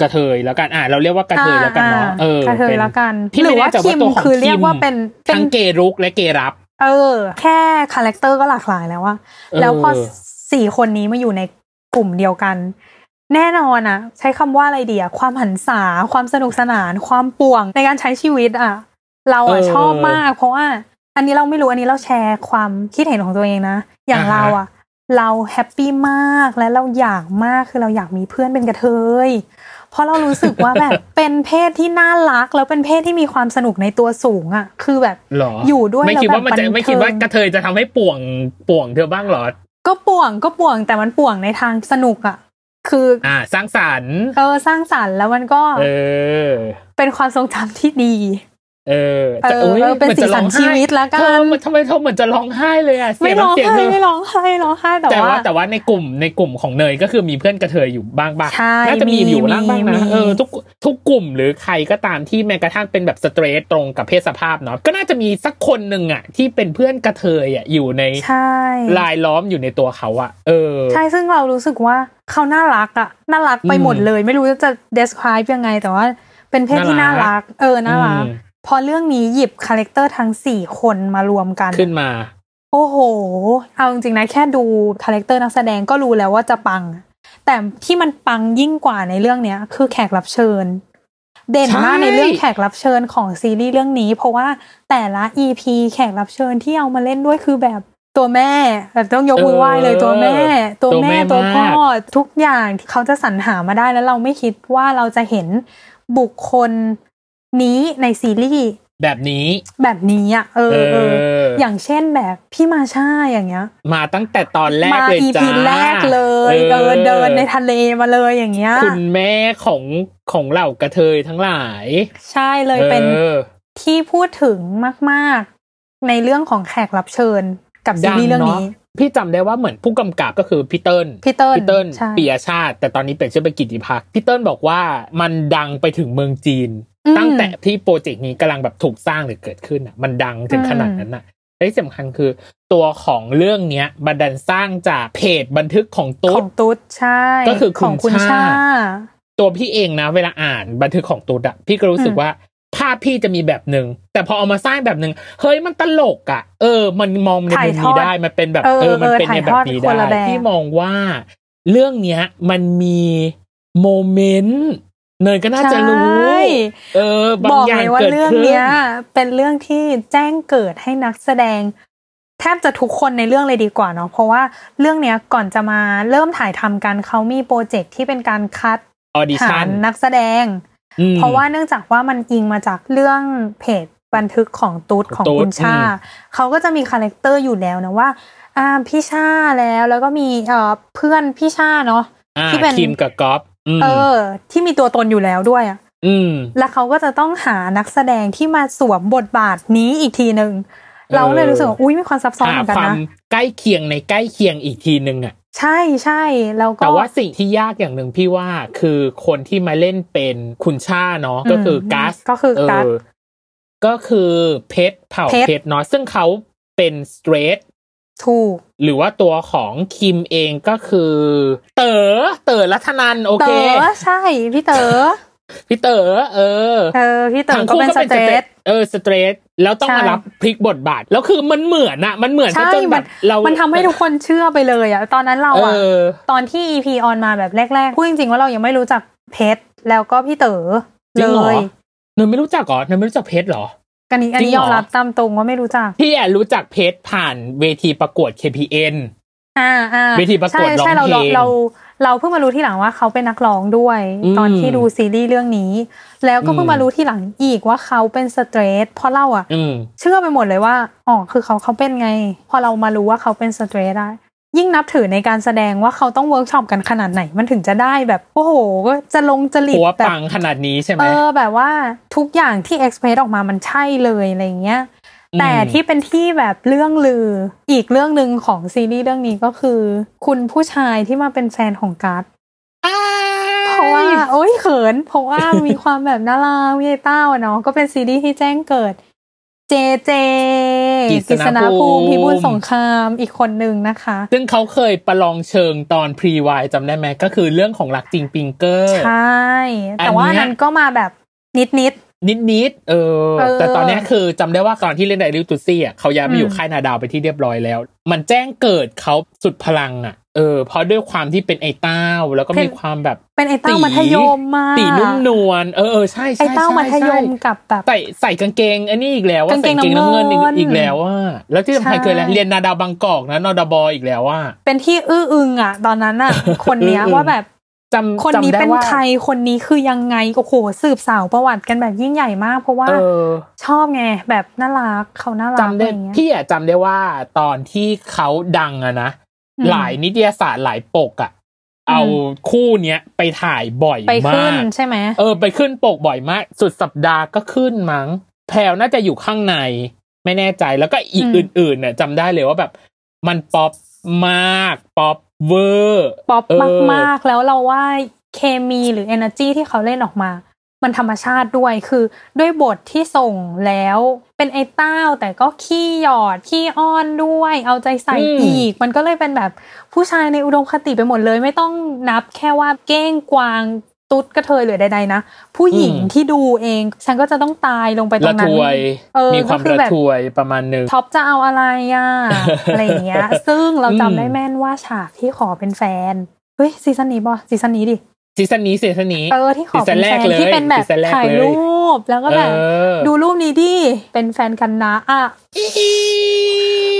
กระเทยแล้วกันอ่าเราเรียกว่ากระเทยแล้วกันเนาะเออกระเทยเป็นแล้วกันพี่หไม่รือว่าแน่ใจคิมตัวของคือเรียกว่าคิมเป็นเป็นทั้งเกย์รุกและเกย์รับ เออ แค่ character ก็หลากหลายแล้วว่าเออแล้วพอสี่คนนี้มาอยู่ในกลุ่มเดียวกัน แน่นอนอะใช้คำว่าอะไรดีอะความหรรษาความสนุกสนาน ความป่วงในการใช้ชีวิตอะเราอะชอบมาก เพราะว่า อันนี้เราไม่รู้อันนี้เราแชร์ความคิดเห็นของตัวเองนะอย่างเราอะเรา happy มากและเราอยากมากคือเราอยากมีเพื่อนเป็นกระเทย เพราะเรารู้สึกว่าแบบเป็นเพศที่น่ารัก แล้วเป็นเพศที่มีความสนุกในตัวสูงอะคือแบบหรออยู่ด้วยไม่คิดว่ามันจะแล้วแบบไม่คิดว่าบันเทิงกระเทยจะทำให้ป่วงป่วงเธอบ้างเหรอ ก็ป่วงก็ป่วงแต่มันป่วงในทางสนุกอะคืออ่าสร้างสรรค์เออสร้างสรรค์แล้วมันก็ เออ เป็นความทรงจำที่ดี เออแต่เออโยเออเป็นหมือจะสีสันร้องไห้ชีวิตละกันเธอมันทำไมเธอเหมือนจะร้องไห้เลยอะเสีไม่ยงร้องน้ำเสียงไห้เธอไม่ร้องไห้ร้องไห้แต่แต่ว่าว่า แต่ว่าในกลุ่มในกลุ่มของเนยก็คือมีเพื่อนกระเทยอยู่บ้างบ้างใช่น่าจะมีมีอยู่บ้างบ้างมีนะมีเออทุกทุกกลุ่มหรือใครก็ตามที่แม้กระทั่งเป็นแบบ straight ตรงกับเพศสภาพเนาะก็น่าจะมีสักคนหนึ่งอะที่เป็นเพื่อนกระเทยอะอยู่ในใช่รายล้อมอยู่ในตัวเขาอะเออใช่ซึ่งเรารู้สึกว่าเขาน่ารักอะน่ารักไปอืมหมดเลย ไม่รู้จะ describe ยังไงแต่ว่าเป็นเพศที่น่าน่ารัรักกเออ น่ารักอืม พอเรื่องนี้หยิบ character ทั้งสี่คนมารวมกัน ขึ้นมา โอ้โห เอาจริงๆนะแค่ดู character นักแสดงก็รู้แล้วว่าจะปัง แต่ที่มันปังยิ่งกว่าในเรื่องเนี้ย คือแขกรับเชิญ เด่นมากใช่ในเรื่องแขกรับเชิญของซีรีส์เรื่องนี้ เพราะว่าแต่ละ EP แขกรับเชิญที่เอามาเล่นด้วยคือแบบตัวแม่แบบต้องยกมือไหว้เลยตัวแม่ ตัวแม่ตัวพ่อทุกอย่างที่เขาจะสรรหามาได้แล้วเราไม่คิดว่าเราจะเห็นบุคคล นี้ในซีรีส์แบบนี้ แบบนี้อะเออเอเอออ อย่างเช่นแบบพี่มาช่าอย่างเงี้ย มาตั้งแต่ตอนแรกมาเลยอีจ้าพีแรกเลยเดินเดินในทะเลมาเลยอย่างเงี้ยคุณแม่ของของเหล่ากระเทยทั้งหลาย ใช่เลยเป็นออที่พูดถึงมากๆ ในเรื่องของแขกรับเชิญกับซีรีส์เรื่องนี้ดังเะพี่จำได้ว่าเหมือนผู้กำกับก็คือพี่เติ้ลพี่เติ้ลพี่เติ้ลใช่ปียชาติ แต่ตอนนี้เปลี่ยนชื่อเป็นกิติพักดิ์พี่เติ้ลบอกว่ามันดังไปถึงเมืองจีนอืม ตั้งแต่ที่โปรเจกต์นี้กำลังแบบถูกสร้างหรือเกิดขึ้นอะ มันดังถึงขนาดนั้นอะและที่สำคัญคือตัวของเรื่องเนี้ยบันดันสร้างจากเพจบันทึกของขตุ๊อดงตุ๊ดใช่ ก็คือคุณของคุณชาชาตัวพี่เองนะ เวลาอ่านบันทึกของตุ๊ดอะพี่ก็รู้สึกอืมว่าภาพพี่จะมีแบบหนึ่งแต่พอเอามาสร้างแบบหนึ่งเฮ้ยมันตลกอะเออ มันมองในมุมนี้ได้มันเป็นแบบเออเออมันเป็นเออในแบบนี้ถ่ายทอดคนได้ละแบบพี่มองว่า เรื่องเนี้ย มันมีโมเมนต์ เนยก็น่าจะรู้ใช่เออบาบงอกอย่างเลยว่าเกิดเรื่องขึ้นเนี้ยเป็นเรื่องที่แจ้งเกิดให้นักแสดง แทบจะทุกคนในเรื่องเลยดีกว่าเนาะเพราะว่าเรื่องเนี้ยก่อนจะมาเริ่มถ่ายทำกันเขามี project ที่เป็นการคัดหา audition นักแสดงอืมเพราะว่าเนื่องจากว่ามันอิงมาจากเรื่องเพจบันทึกของตุ๊ดของตุ๊ดคุณชาอืมเขาก็จะมี character อยู่แล้วนะว่าอ่าพี่ชาแล้วแล้วก็มีเอ่อเพื่อนพี่ชาเนาะอ่าที่เป็นคิมกับก๊อฟอืม เออ ที่มีตัวตนอยู่แล้วด้วยอะอืมแล้วเขาก็จะต้องหานักแสดงที่มาสวมบทบาทนี้อีกทีหนึ่งเออเราเลยรู้สึกว่าอุ้ยมีความซับซ้อนหาเหมือนกันความนะใกล้เคียงในใกล้เคียงอีกทีหนึ่งอะ ใช่ใช่แล้วก็แต่ว่าสิ่งที่ยากอย่างหนึ่งพี่ว่าคือคนที่มาเล่นเป็นคุณชาเนาะก็คือกัสก็คือกัสเก็คือเพชรเผ่าเพชรเพชรเนาะซึ่งเขาเป็นสเตรท ถูกหรือว่าตัวของคิมเองก็คือ เต๋อเต๋อรัตนันโอเต๋เคอใช่พี่เต๋อพี่เต๋อเออเออพี่เต๋อทั้งก็คู่เป็นก็สเป็นเตสรเตรททเออสเตรทแล้วต้องใช่มารับพลิกบทบาทแล้วคือมันเหมือนอะมันเหมือนใช่จนแบมันบเรา มันทำให้ทุกคนเชื่อไปเลยอะตอนนั้นเราเออะอตอนที่ EP ออนมาแบบแรกๆพูดจริงๆว่าเรายังไม่รู้จักเพชรแล้วก็พี่เต๋อจริเลงเหรอยเนยไม่รู้จักเหรอเนยไม่รู้จักเพชรเหรอ กันนี้อันนี้จริงยเหรอยอมรับตามตรงว่าไม่รู้จัก พี่อะรู้จักเพชรผ่านเวทีประกวด KPN อ่าอ่าเวทีประกวดใช่ใช่ร้เราองเพลงเราเราเพิ่งมารู้ทีหลังว่าเขาเป็นนักร้องด้วยอืมตอนที่ดูซีรีส์เรื่องนี้ แล้วก็เพิ่งอืมมารู้ทีหลังอีกว่าเขาเป็น straight เพราะเราอะอืมเชื่อไปหมดเลยว่าอ๋อคือเขาเขาเป็นไง พอเรามารู้ว่าเขาเป็น straight ได้ ยิ่งนับถือในการแสดงว่าเขาต้องเวิร์กช็อปกันขนาดไหน มันถึงจะได้แบบ โอ้โห ก็จะลงจริตหัวแบบปังขนาดนี้ใช่ไหมเออแบบว่าทุกอย่างที่ express ออกมามันใช่เลยอะไรเงี้ยอืมแต่ที่เป็นที่แบบเรื่องลืออีกเรื่องหนึ่งของซีรีส์เรื่องนี้ก็คือ คุณผู้ชายที่มาเป็นแฟนของการ์ดเพราะว่า โอ้ยเขิน เพราะว่ามีความแบบน่ารักมีไอ้เต้าอะเนาะก็เป็นซีรีส์ที่แจ้งเกิด เจเจกฤษณภูมิพิบูลสงครามอีกคนหนึ่งนะคะ ซึ่งเขาเคยประลองเชิงตอนพรีวายจำได้ไหมก็คือเรื่องของรักจริงปิ๊งเก้อ ใช่ แต่ว่าอันเนี้ยนั้นก็มาแบบนิดนิดนิดนิดๆเออเออ แต่ตอนเนี้ยคือจำได้ว่าตอนที่เล่นไดริวตูซี่อะเขาย้ายมาอยู่อืมค่ายนาดาวไปที่เรียบร้อยแล้ว มันแจ้งเกิดเขาสุดพลังอะ เออเพราะด้วยความที่เป็นไอ้เต้าแล้วก็มีความแบบๆเป็นไอ้เต้าตีมัธยมมาตีนุ่มนวลเออเออใช่ใช่ไอ้เต้าใช่มัธยมใช่กับแบบใส่ใส่กางเกงอันนี้อีกแล้วว่ากางเกใส่งกางเกงน้ำเงินอีกน้ำเงินอีกแล้วว่าแล้วที่สำคัญใช่คืออะไรเรียนนาดาวบางกอกนะนอดบออีกแล้วว่าเป็นที่อื้ออึงอะ ตอนนั้นอะ คนเนี้ยอื้ออึงว่าแบบจำคนนี้จำได้เป็นว่าใครคนนี้คือยังไงโอ้โหสืบสาวประวัติกันแบบยิ่งใหญ่มาก เพราะว่าเออชอบไงแบบน่ารักเขาน่ารักจำอะได้ไรอย่างเงี้ยพี่อะจำได้ว่าตอนที่เขาดังอะนะอืม หลายนิตยสารหลายปกอะเอาคู่เนี้ยไปถ่ายบ่อยไปมาขึ้นกใช่ไหมเออไปขึ้นปกบ่อยมาก สุดสัปดาห์ก็ขึ้นมั้ง แพลวน่าจะอยู่ข้างใน ไม่แน่ใจแล้วก็อีกอื่นๆเนี่ยจำได้เลยว่าแบบ มันป๊อปมากป๊อปเวอร์ป๊อปเออมากๆ แล้วเราว่าเคมีหรือ energy ที่เขาเล่นออกมา มันธรรมชาติด้วยคือด้วยบทที่ส่งแล้วเป็นไอ้เต้าแต่ก็ขี้หยอดขี้อ้อนด้วย เอาใจใส่อีก มันก็เลยเป็นแบบผู้ชายในอุดมคติไปหมดเลย ไม่ต้องนับแค่ว่าเก้งกวางตุ๊ดกระเทยหรือใดๆนะ ผู้หญิงที่ดูเอง ฉันก็จะต้องตายลงไปตรระงนั้ทนวยเออมีความก็คือระแบบทวยประมาณหนึงท็อปจะเอาอะไรอะอะไรอย่างเงี้ย ซึ่งเราอืมจำได้แม่นว่าฉากที่ขอเป็นแฟนเฮ้ยซีซั่นนี้ป่ะซีซั่นนี้ดิ ซีซั่นนี้ซีซั่นนี้เออที่ขอเป็นซีซั่นแรแฟกนเลยที่เป็นแบบซีซั่นแรกถ่ายเลยรูปแล้วก็แบบเออดูรูปนี้ดิเป็นแฟนกันนะอะ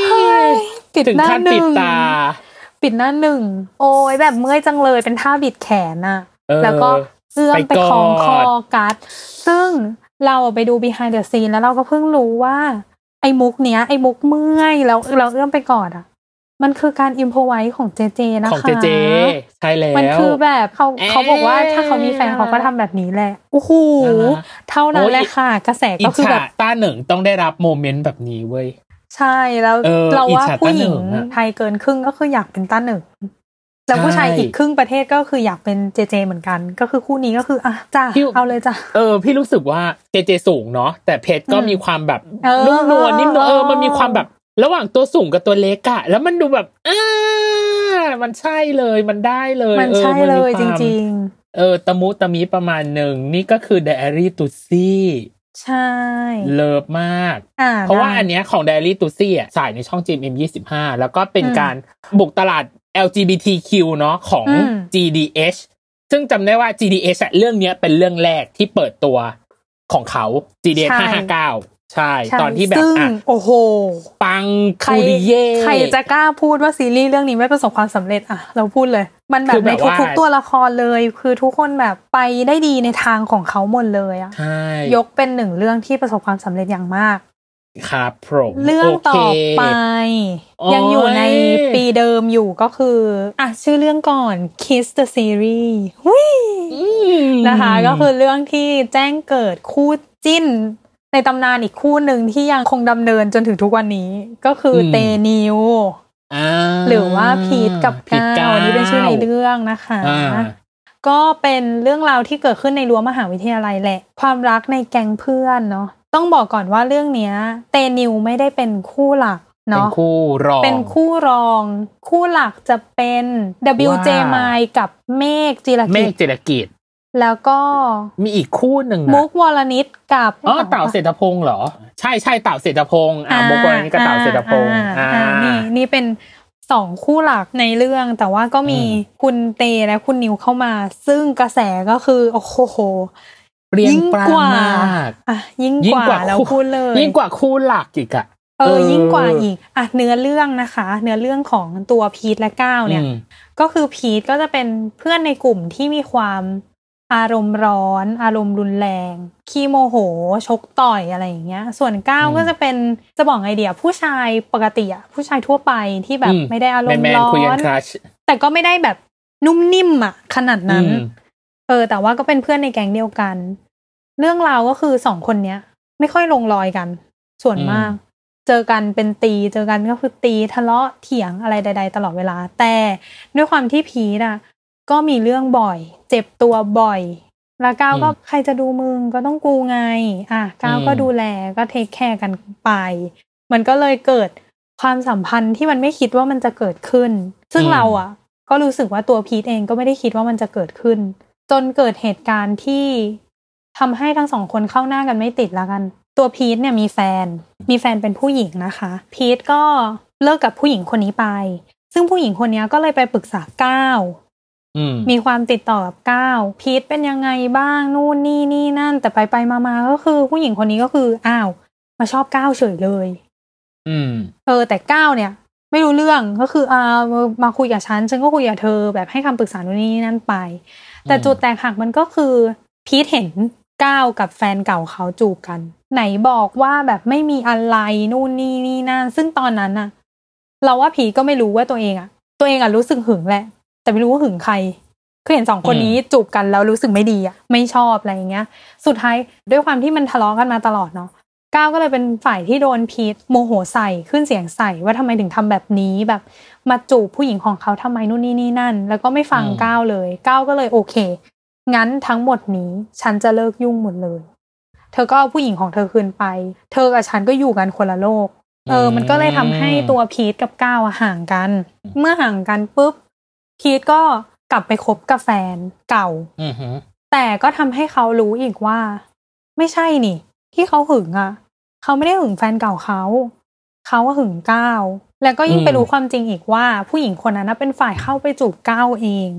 เฮ้ยปิดถึงหน้าขั้นหปินึ่ดงตาปิดหน้าหนึ่งโอ้ยแบบเมื่อยจังเลยเป็นท่าบิดแขนอะเออแล้วก็เอื้อมไปไปคล้องคอกอดกัส ซึ่งเราไปดู behind the scene แล้วเราก็เพิ่งรู้ว่า ไอ้มุกเนี้ยไอ้มุกเมื่อยแล้วเราเอื้อมไปกอดอะ มันคือการ improvise ของเจเจนะคะของเจเจใช่แล้วมันคือแบบเขาเอ๊ะเขาบอกว่าถ้าเขามีแฟนเขาก็ทำแบบนี้แหละโอ้โหน่ารักเท่านั้นโอ้ยแหละค่ะ กระแสอิก็จคือฉาแบบต้าเหนึ่งต้องได้รับ moment แบบนี้เว้ยใช่แล้วเออเราว่าอิจฉาผู้หญิงต้าเหนิงอะไทยเกินครึ่งก็คืออยากเป็นต้าหนึ่งแล้วผู้ชายใช่อีกครึ่งประเทศก็คืออยากเป็นเจเจเหมือนกัน ก็คือคู่นี้ก็คืออะจ้าพี่เอาเลยจ้าเออ พี่รู้สึกว่าเจเจสูงเนาะแต่เพชรก็อืมมีความแบบเออนุ่มนวลนิ่มนวลเออเออมันมีความแบบ ระหว่างตัวสูงกับตัวเล็กอะแล้วมันดูแบบอ่ามันใช่เลยมันได้เลย มันออใช่เลยมีจความริงเออตะมุตะมิประมาณหนึ่งนี่ก็คือ Diary t u s ซี่ๆใช่ เลิฟมากอ่าเพราะว่าได้อันเนี้ยของ Diary t u s ซี่อะฉายในช่อง GMM 25 แล้วก็เป็นอืมการบุกตลาด LGBTQ เนาะของอืม GDH ซึ่งจำได้ว่า GDH อะเรื่องเนี้ยเป็นเรื่องแรกที่เปิดตัวของเขา GDH 559 ใช่ใช่ ตอนที่แบบซึ่งอะโอ้โห ปังใครคูริเย่ใครจะกล้าพูดว่าซีรีส์เรื่องนี้ไม่ประสบความสำเร็จอะ เราพูดเลย มันแบคืบอแบในบว่าทุกๆตัวละครเลย คือทุกคนแบบไปได้ดีในทางของเขาหมดเลยอะใช่ยกเป็นหนึ่งเรื่องที่ประสบความสำเร็จอย่างมากครับผมเรื่องโคต่อไปโอ้ยยังอยู่ในปีเดิมอยู่ก็คือ อะ ชื่อเรื่องก่อน Kiss the Series หุยอืมนะคะ ก็คือเรื่องที่แจ้งเกิดคู่จิ้น ในตำนานอีกคู่หนึ่งที่ยังคงดำเนินจนถึงทุกวันนี้ ก็คืออมเตนิวอ่าหรือว่าพีทกับพีทก้าวอันนี้เป็นชื่อในเรื่องนะคะอ่าก็เป็นเรื่องราวที่เกิดขึ้นในรั้วมหาวิทยาลัยแหละ ความรักในแก๊งเพื่อนเนาะต้องบอกก่อนว่าเรื่องเนี้ย เตนิวไม่ได้เป็นคู่หลักเป็นเนาะคู่รองเป็นคู่รอง คู่หลักจะเป็น WJ ว้าวไมล์กับเมฆจิรเมกิฆจเจรกิจ แล้วก็มีอีกคู่หนึ่งนะมุกวรนิตกับอ๋อเต่าเศรษฐพงศ์เหรอ ใช่ใช่เต่าเศรษฐพงศ์อ่ามุกวันนี้ก็เต่าเศรษฐพงศ์อ่าอ่าอ่านี่นี่เป็นสองคู่หลักในเรื่อง แต่ว่าก็มีอืมคุณเตและคุณนิวเข้ามา ซึ่งกระแสก็คือโอ้โหเปรี้ยงยิ่งปร้ากว่ามากอะยิ่งยิ่กงว่ากว่าเราคู่พูดเลย ยิ่งกว่าคู่หลักอีกอะเออยิ่งกว่าอีกอะเนื้อเรื่องนะคะ เนื้อเรื่องของตัวพีทและก้าวเนี่ยอืมก็คือพีทก็จะเป็นเพื่อนในกลุ่มที่มีความ อารมณ์ร้อน อารมณ์รุนแรง ขี้โมโห ชกต่อยอะไรอย่างเงี้ย ส่วนก้าวอืมก็จะเป็นจะบอกไอเดีย ผู้ชายปกติอะผู้ชายทั่วไปที่แบบอืไม่ได้อารมณ์แมนร้อๆคุยกันนครัชแต่ก็ไม่ได้แบบนุ่มนิ่มอะขนาดนั้นอืมเออ แต่ว่าก็เป็นเพื่อนในแก๊งเดียวกัน เรื่องราวก็คือสองคนเนี้ย ไม่ค่อยลงรอยกัน ส่วนมาก เจอกันเป็นตี เจอกันก็คือตีทะเลาะเถียงอะไรใด ๆ ตลอดเวลา แต่ด้วยความที่พีทอะ ก็มีเรื่องบ่อย เจ็บตัวบ่อย แล้วก้าวก็อืมใครจะดูมึงก็ต้องกูไง อะเก้าก็อืมดูแลก็ take care กันไป มันก็เลยเกิดความสัมพันธ์ที่มันไม่คิดว่ามันจะเกิดขึ้น ซึ่งเราอะ ก็รู้สึกว่าตัวพีทเองก็ไม่ได้คิดว่ามันจะเกิดขึ้น จนเกิดเหตุการณ์ที่ทำให้ทั้งสองคนเข้าหน้ากันไม่ติดละกัน ตัวพีทเนี่ยมีแฟน มีแฟนเป็นผู้หญิงนะคะ พีทก็เลิกกับผู้หญิงคนนี้ไป ซึ่งผู้หญิงคนนี้ก็เลยไปปรึกษาเก้าอื มมีความติดต่อกับเก้าพีทเป็นยังไงบ้างนู่นนี่นี่นั่น แต่ไปไปมามาก็คือ ผู้หญิงคนนี้ก็คืออ้าว มาชอบก้าวเฉยเลย อืม เออ แต่ก้าวเนี่ย ไม่รู้เรื่องก็คืออ่ามามาคุยกับฉันฉันก็คุยกับเธอแบบให้คำปรึกษานู่นนี่นั่นไป แต่อืมจุดแตกหักมันก็คือพีทเห็นก้าวกับแฟนเก่าเขาจูบกัน ไหนบอกว่าแบบไม่มีอะไรนู่นนี่นี่นั่นซึ่งตอนนั้นน่ะเราว่าพีทก็ไม่รู้ว่าตัวเองอะตัวเองอะรู้สึกหึงแหละ แต่ไม่รู้ว่าหึงใครคือเห็นสองคนนี้จูบกันแล้วรู้สึกไม่ดีอะไม่ชอบอะไรอย่างเงี้ย สุดท้ายด้วยความที่มันทะเลาะกันมาตลอดเนาะก้าวก็เลยเป็นฝ่ายที่โดนพีทโมโหใส่ขึ้นเสียงใส่ว่าทำไมถึงทำแบบนี้แบบมาจูบผู้หญิงของเขาทำไมนู่นนี่นี่นั่น แล้วก็ไม่ฟังอืมก้าวเลยก้าวก็เลยโอเค งั้นทั้งหมดนี้ฉันจะเลิกยุ่งหมดเลย เธอก็เอาผู้หญิงของเธอคืนไป เธอกับฉันก็อยู่กันคนละโลก เออ มันก็เลยทำให้ตัวพีทกับก้าวอะห่างกัน เมื่อห่างกันปุ๊บ พีทก็กลับไปคบกับแฟนเก่าอือหือแต่ก็ทำให้เขารู้อีกว่า ไม่ใช่นี่ ที่เขาหึงอะ เขาไม่ได้หึงแฟนเก่าเขาเขาว่าหึงก้าวแล้วก็ยิ่งอืมไปรู้ความจริงอีกว่า ผู้หญิงคนนั้นนะเป็นฝ่ายเข้าไปจูบก้าวเอง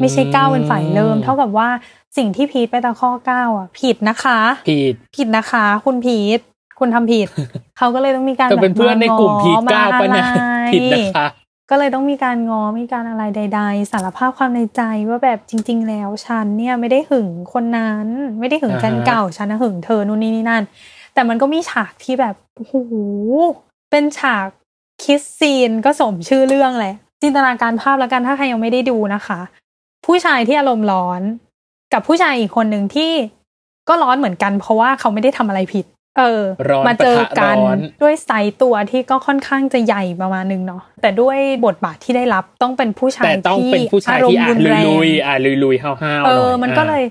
ไม่ใช่ก้าวเป็นฝ่ายเริ่ม เท่ากับว่าสิ่งที่พีทไปตะข้อก้าวอะ ผิดนะคะ ผิดผิดนะคะ คุณพีทคุณทำผิด เขาก็เลยต้องมีการเธอเป็นเพื่อนในกลุ่มพีทแบบเก้าปะเนี่ยมาอะไรผิดนะคะ ก็เลยต้องมีการง้อมีการอะไรใด ๆ สารภาพความในใจว่าแบบจริง ๆ แล้วฉันเนี่ยไม่ได้หึงคนนั้น ไม่ได้หึงแฟนอ่าฮะเก่าฉันนะหึงเธอนู่นนี่นี่นั่น แต่มันก็มีฉากที่แบบโอ้โหเป็นฉาก kiss scene ก็สมชื่อเรื่องแหละจินตนาการภาพแล้วกันถ้าใครยังไม่ได้ดูนะคะ ผู้ชายที่อารมณ์ร้อน กับผู้ชายอีกคนหนึ่งที่ก็ร้อนเหมือนกัน เพราะว่าเขาไม่ได้ทำอะไรผิด เออร้อนมาเจอกันปะทะร้อนด้วยไซส์ตัวที่ก็ค่อนข้างจะใหญ่ประมาณนึงเนาะแต่ด้วยบทบาทที่ได้รับต้องเป็นผู้ชายแต่ต้องที่เป็นผู้ชายอารมที่ณ์อะรุนแรงลุยๆอะลุยๆห้าวๆหเอน่อยอมันก็เลย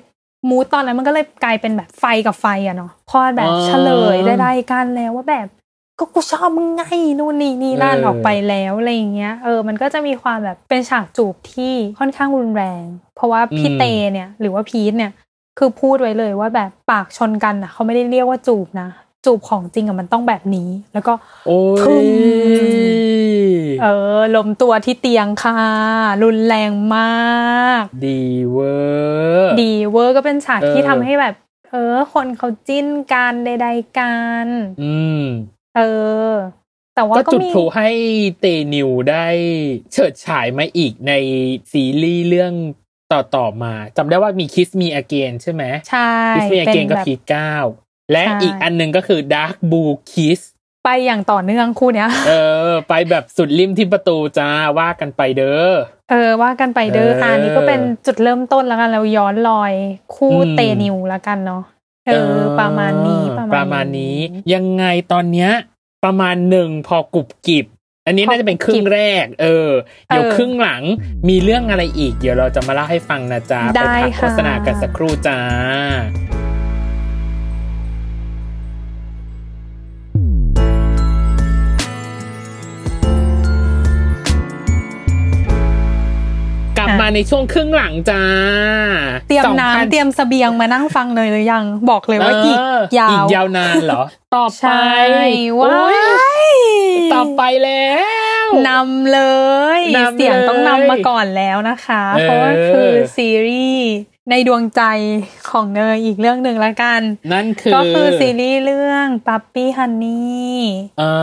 มูดตอนนั้นมันก็เลยกลายเป็นแบบไฟกับไฟอะเนาะพอแบบอ๋อเฉลยได้ๆกันแล้วว่าแบบก็กูชอบมึงไงนู่นนี่นี่นั่นเออออกไปแล้วอะไรอย่างเงี้ยเออมันก็จะมีความแบบเป็นฉากจูบที่ค่อนข้างรุนแรง เพราะว่าพี่เตเนี่ย หรือว่าพีทเนี่ย คือพูดไว้เลยว่าแบบปากชนกันอะเขาไม่ได้เรียกว่าจูบนะจูบของจริงอะมันต้องแบบนี้ แล้วก็โอ้ยคือเออล้มตัวที่เตียงค่ะ รุนแรงมาก ดีเวอร์ดีเวอร์ก็เป็นฉากที่เออทำให้แบบ เออ คนเขาจิ้นกันใดๆกันอืม เออ แต่ว่าก็ก็จุดมีพลุให้เตนิวได้เฉิดฉายมาอีกในซีรีส์เรื่อง ต่อต่อๆมาจำได้ว่ามี Kiss Me Again ใช่ไหมใช่ Kiss Me เป็น Again ก็แบบพีทเก้าและใช่อีกอันหนึงก็คือ Dark Blue Kiss ไปอย่างต่อเนื่องคู่เนี้ย เออ ไปแบบสุดริมที่ประตูจ้าว่ากันไปเด้อเออ ว่ากันไปเด้อเอออ่อ่านี่ก็เป็นจุดเริ่มต้นแล้วกันเราย้อนรอยคู่อืมเตนิวแล้วกันเนาะเออ ประมาณนี้ประมาณนี้ ยังไงตอนเนี้ย ประมาณหนึ่งพอกรุบกิบ อันนี้น่าจะเป็นครึ่งแรก เออ เดี๋ยวครึ่งหลังมีเรื่องอะไรอีก เดี๋ยวเราจะมาเล่าให้ฟังนะจ๊ะไปได้พักโฆค่ะษณากันสักครู่จ้า มาในช่วงครึ่งหลังจ้า เตรียม2,000น้ำเตรียมเสบียงมานั่งฟังเลยหรือยัง บอกเลยว่าอีกเยาวอีกยาวนานเหรอ ต่อไปใช่ว้าโอ้ยยต่อไปแล้วนำเลยนำเลย เสียงต้องนำมาก่อนแล้วนะคะเออเพราะว่าคือซีรีส์ในดวงใจของเนยอีกเรื่องหนึ่งละกัน นั่นคือ ก็คือซีรีส์เรื่องปั๊ปปี้ฮันนี่อ่า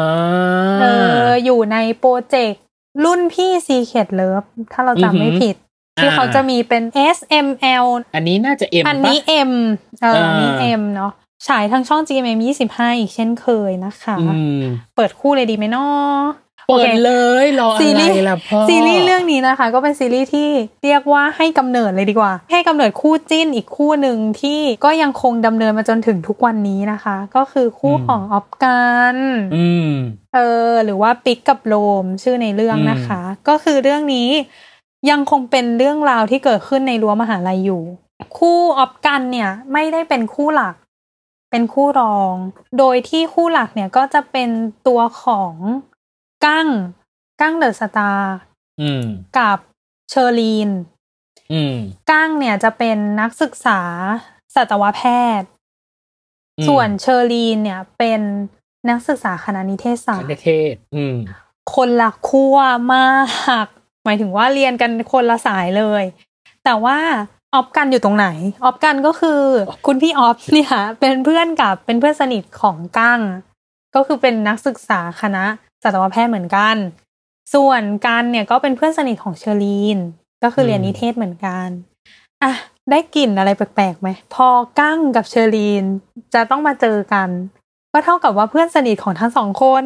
เอออยู่ในโปรเจกต์ รุ่นพี่ Secret Love ถ้าเราจำไม่ผิด ที่เขาจะมีเป็น S M L อันนี้น่าจะเอ็มอันนี้ M เอออันนี้อ่า M เนาะฉายทางช่อง GMM 25 อีกเช่นเคยนะคะอืมเปิดคู่เลยดีไหมเนาะ เปิโอดเคเลยรออะซีรีไรส์ล่ะพ่อซีรีส์เรื่องนี้นะคะ ก็เป็นซีรีส์ที่เรียกว่าให้กำเนิดเลยดีกว่า ให้กำเนิดคู่จิ้นอีกคู่หนึ่งที่ก็ยังคงดำเนินมาจนถึงทุกวันนี้นะคะ ก็คือคู่ของออฟกันอืมเออหรือว่าปิกกับโรมชื่อในเรื่องนะคะ ก็คือเรื่องนี้ยังคงเป็นเรื่องราวที่เกิดขึ้นในรั้วมหาลัยอยู่ คู่ออฟกันเนี่ย ไม่ได้เป็นคู่หลัก เป็นคู่รอง โดยที่คู่หลักเนี่ยก็จะเป็นตัวของ กั้ง กั้งเดอะสตาร์อืมกับเชอรีนอืมกั้งเนี่ยจะเป็นนักศึกษาสัตวแพทย์อืมส่วนเชอรีนเนี่ยเป็นนักศึกษาคณะนิเทศศาปสตระร์เทศอืมคนละขั้วมาก หมายถึงว่าเรียนกันคนละสายเลย แต่ว่าออฟกันอยู่ตรงไหน ออฟกันก็คือ คุณพี่ออฟเนี่ยเป็นเพื่อนกับเป็นเพื่อนสนิทของกั้ง ก็คือเป็นนักศึกษาคณะ สัตวแพทย์เหมือนกัน ส่วนกันเนี่ยก็เป็นเพื่อนสนิทของเชอรีน ก็คือเรียนอืมนิเทศเหมือนกันอะได้กลิ่นอะไรแปลกๆไหม พอกั้งกับเชอรีนจะต้องมาเจอกัน ก็เท่ากับว่าเพื่อนสนิทของทั้งสองคน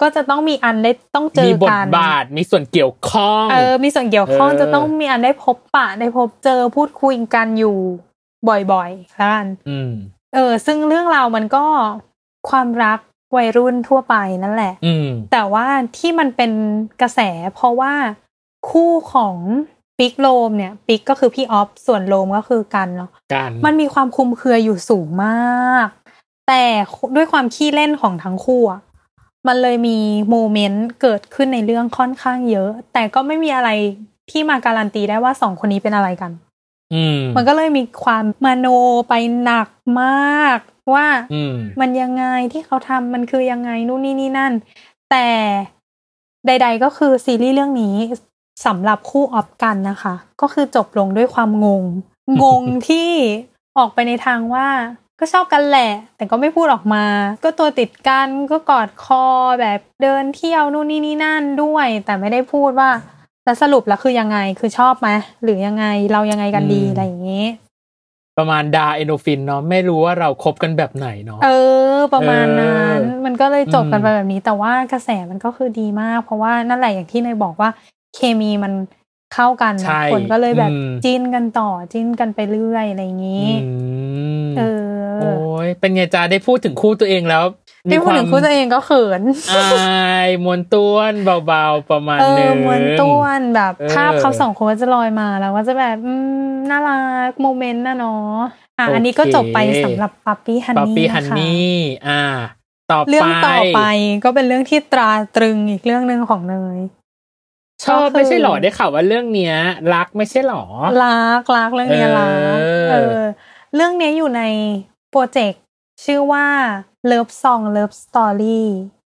ก็จะต้องมีอันได้ต้องเจมีอบทกันบาทมีส่วนเกี่ยวข้อง เออ มีส่วนเกี่ยวข้องเออจะต้องมีอันได้พบปะได้พบเจอพูดคุยกันอยู่บ่อยๆแล้วกันอืมเออ ซึ่งเรื่องราวมันก็ความรัก วัยรุ่นทั่วไปนั่นแหละอืมแต่ว่าที่มันเป็นกระแสเพราะว่าคู่ของปิกโลมเนี่ยปิกก็คือพี่ออฟส่วนโลมก็คือกันเนาะการมันมีความคลุมเครืออยู่สูงมาก แต่ด้วยความขี้เล่นของทั้งคู่อะมันเลยมีโมเมนต์เกิดขึ้นในเรื่องค่อนข้างเยอะ แต่ก็ไม่มีอะไรที่มาการันตีได้ว่าสองคนนี้เป็นอะไรกัน อืมมันก็เลยมีความมโนไปหนักมากว่าอืมมันยังไงที่เขาทำมันคือยังไงนู่นนี่นี่นั่น แต่ใด ๆ ก็คือซีรีส์เรื่องนี้สำหรับคู่ออฟกันนะคะ ก็คือจบลงด้วยความงง งงที่ออกไปในทางว่า ก็ชอบกันแหละ แต่ก็ไม่พูดออกมา ก็ตัวติดกันก็กอดคอแบบเดินเที่ยวนู่นนี่นี่นั่นด้วย แต่ไม่ได้พูดว่าแล้วสรุปแล้วคือยังไงคือชอบไหมหรือยังไงเรายังไงกันดีอืมอะไรอย่างนี้ ประมาณดาเอโนฟินเนาะไม่รู้ว่าเราคบกันแบบไหนเนาะเออ ประมาณนั้นเออมันก็เลยจบกันอืมไปแบบนี้แต่ว่ากระแสมันก็คือดีมาก เพราะว่านั่นแหละอย่างที่เนยบอกว่าเคมีมันเข้ากันนะใช่คนก็เลยแบบอืมจิ้นกันต่อจิ้นกันไปเรื่อยอะไรอย่างนี้อืมเอโอ้อยเป็นไงจ้าได้พูดถึงคู่ตัวเองแล้ว ได้พูดถึงคู่ตัวเองก็เขินอายมวนต้วนเบาๆประมาณเอหนึองมวนต้วนแบบเออภาพเขาสองคนก็จะลอยมาแล้วก็จะแบบอืมน่ารัก moment นะเนาะอะโอเคอันนี้ก็จบไปสำหรับปั๊ปปี้ฮันป๊อปนี่ปี้นะคะฮันนี่อ่าต่อไปเรื่องต่อไปก็เป็นเรื่องที่ตราตรึงอีกเรื่องหนึ่งของเนยชอบก็คือไม่ใช่หรอได้ข่าวว่าเรื่องเนี้ย รักไม่ใช่หรอรักรักเรื่องเนี้ยรักเออเออเรื่องเนี้ยอยู่ในโปรเจกต์ ชื่อว่า Love Song Love Story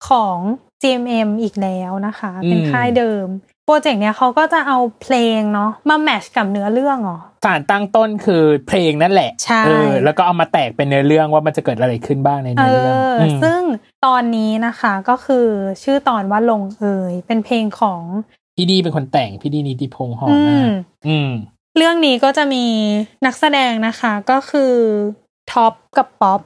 ของ GMM อีกแล้วนะคะ เป็นค่ายเดิม โปรเจกต์เนี้ยเขาก็จะเอาเพลงเนาะมาแมทชกับเนื้อเรื่องเหรอสารตั้งต้นคือเพลงนั่นแหละใช่เออแล้วก็เอามาแตกเป็นเนื้อเรื่องว่ามันจะเกิดอะไรขึ้นบ้างในเอเนื้อเรื่องอมซึ่งตอนนี้นะคะก็คือชื่อตอนว่าลงเอยเป็นเพลงของพี่ดีเป็นคนแต่งพี่ดีนิติพงษ์หออืนามอืมเรื่องนี้ก็จะมีนักแสดงนะคะก็คือท็อปกับป๊อป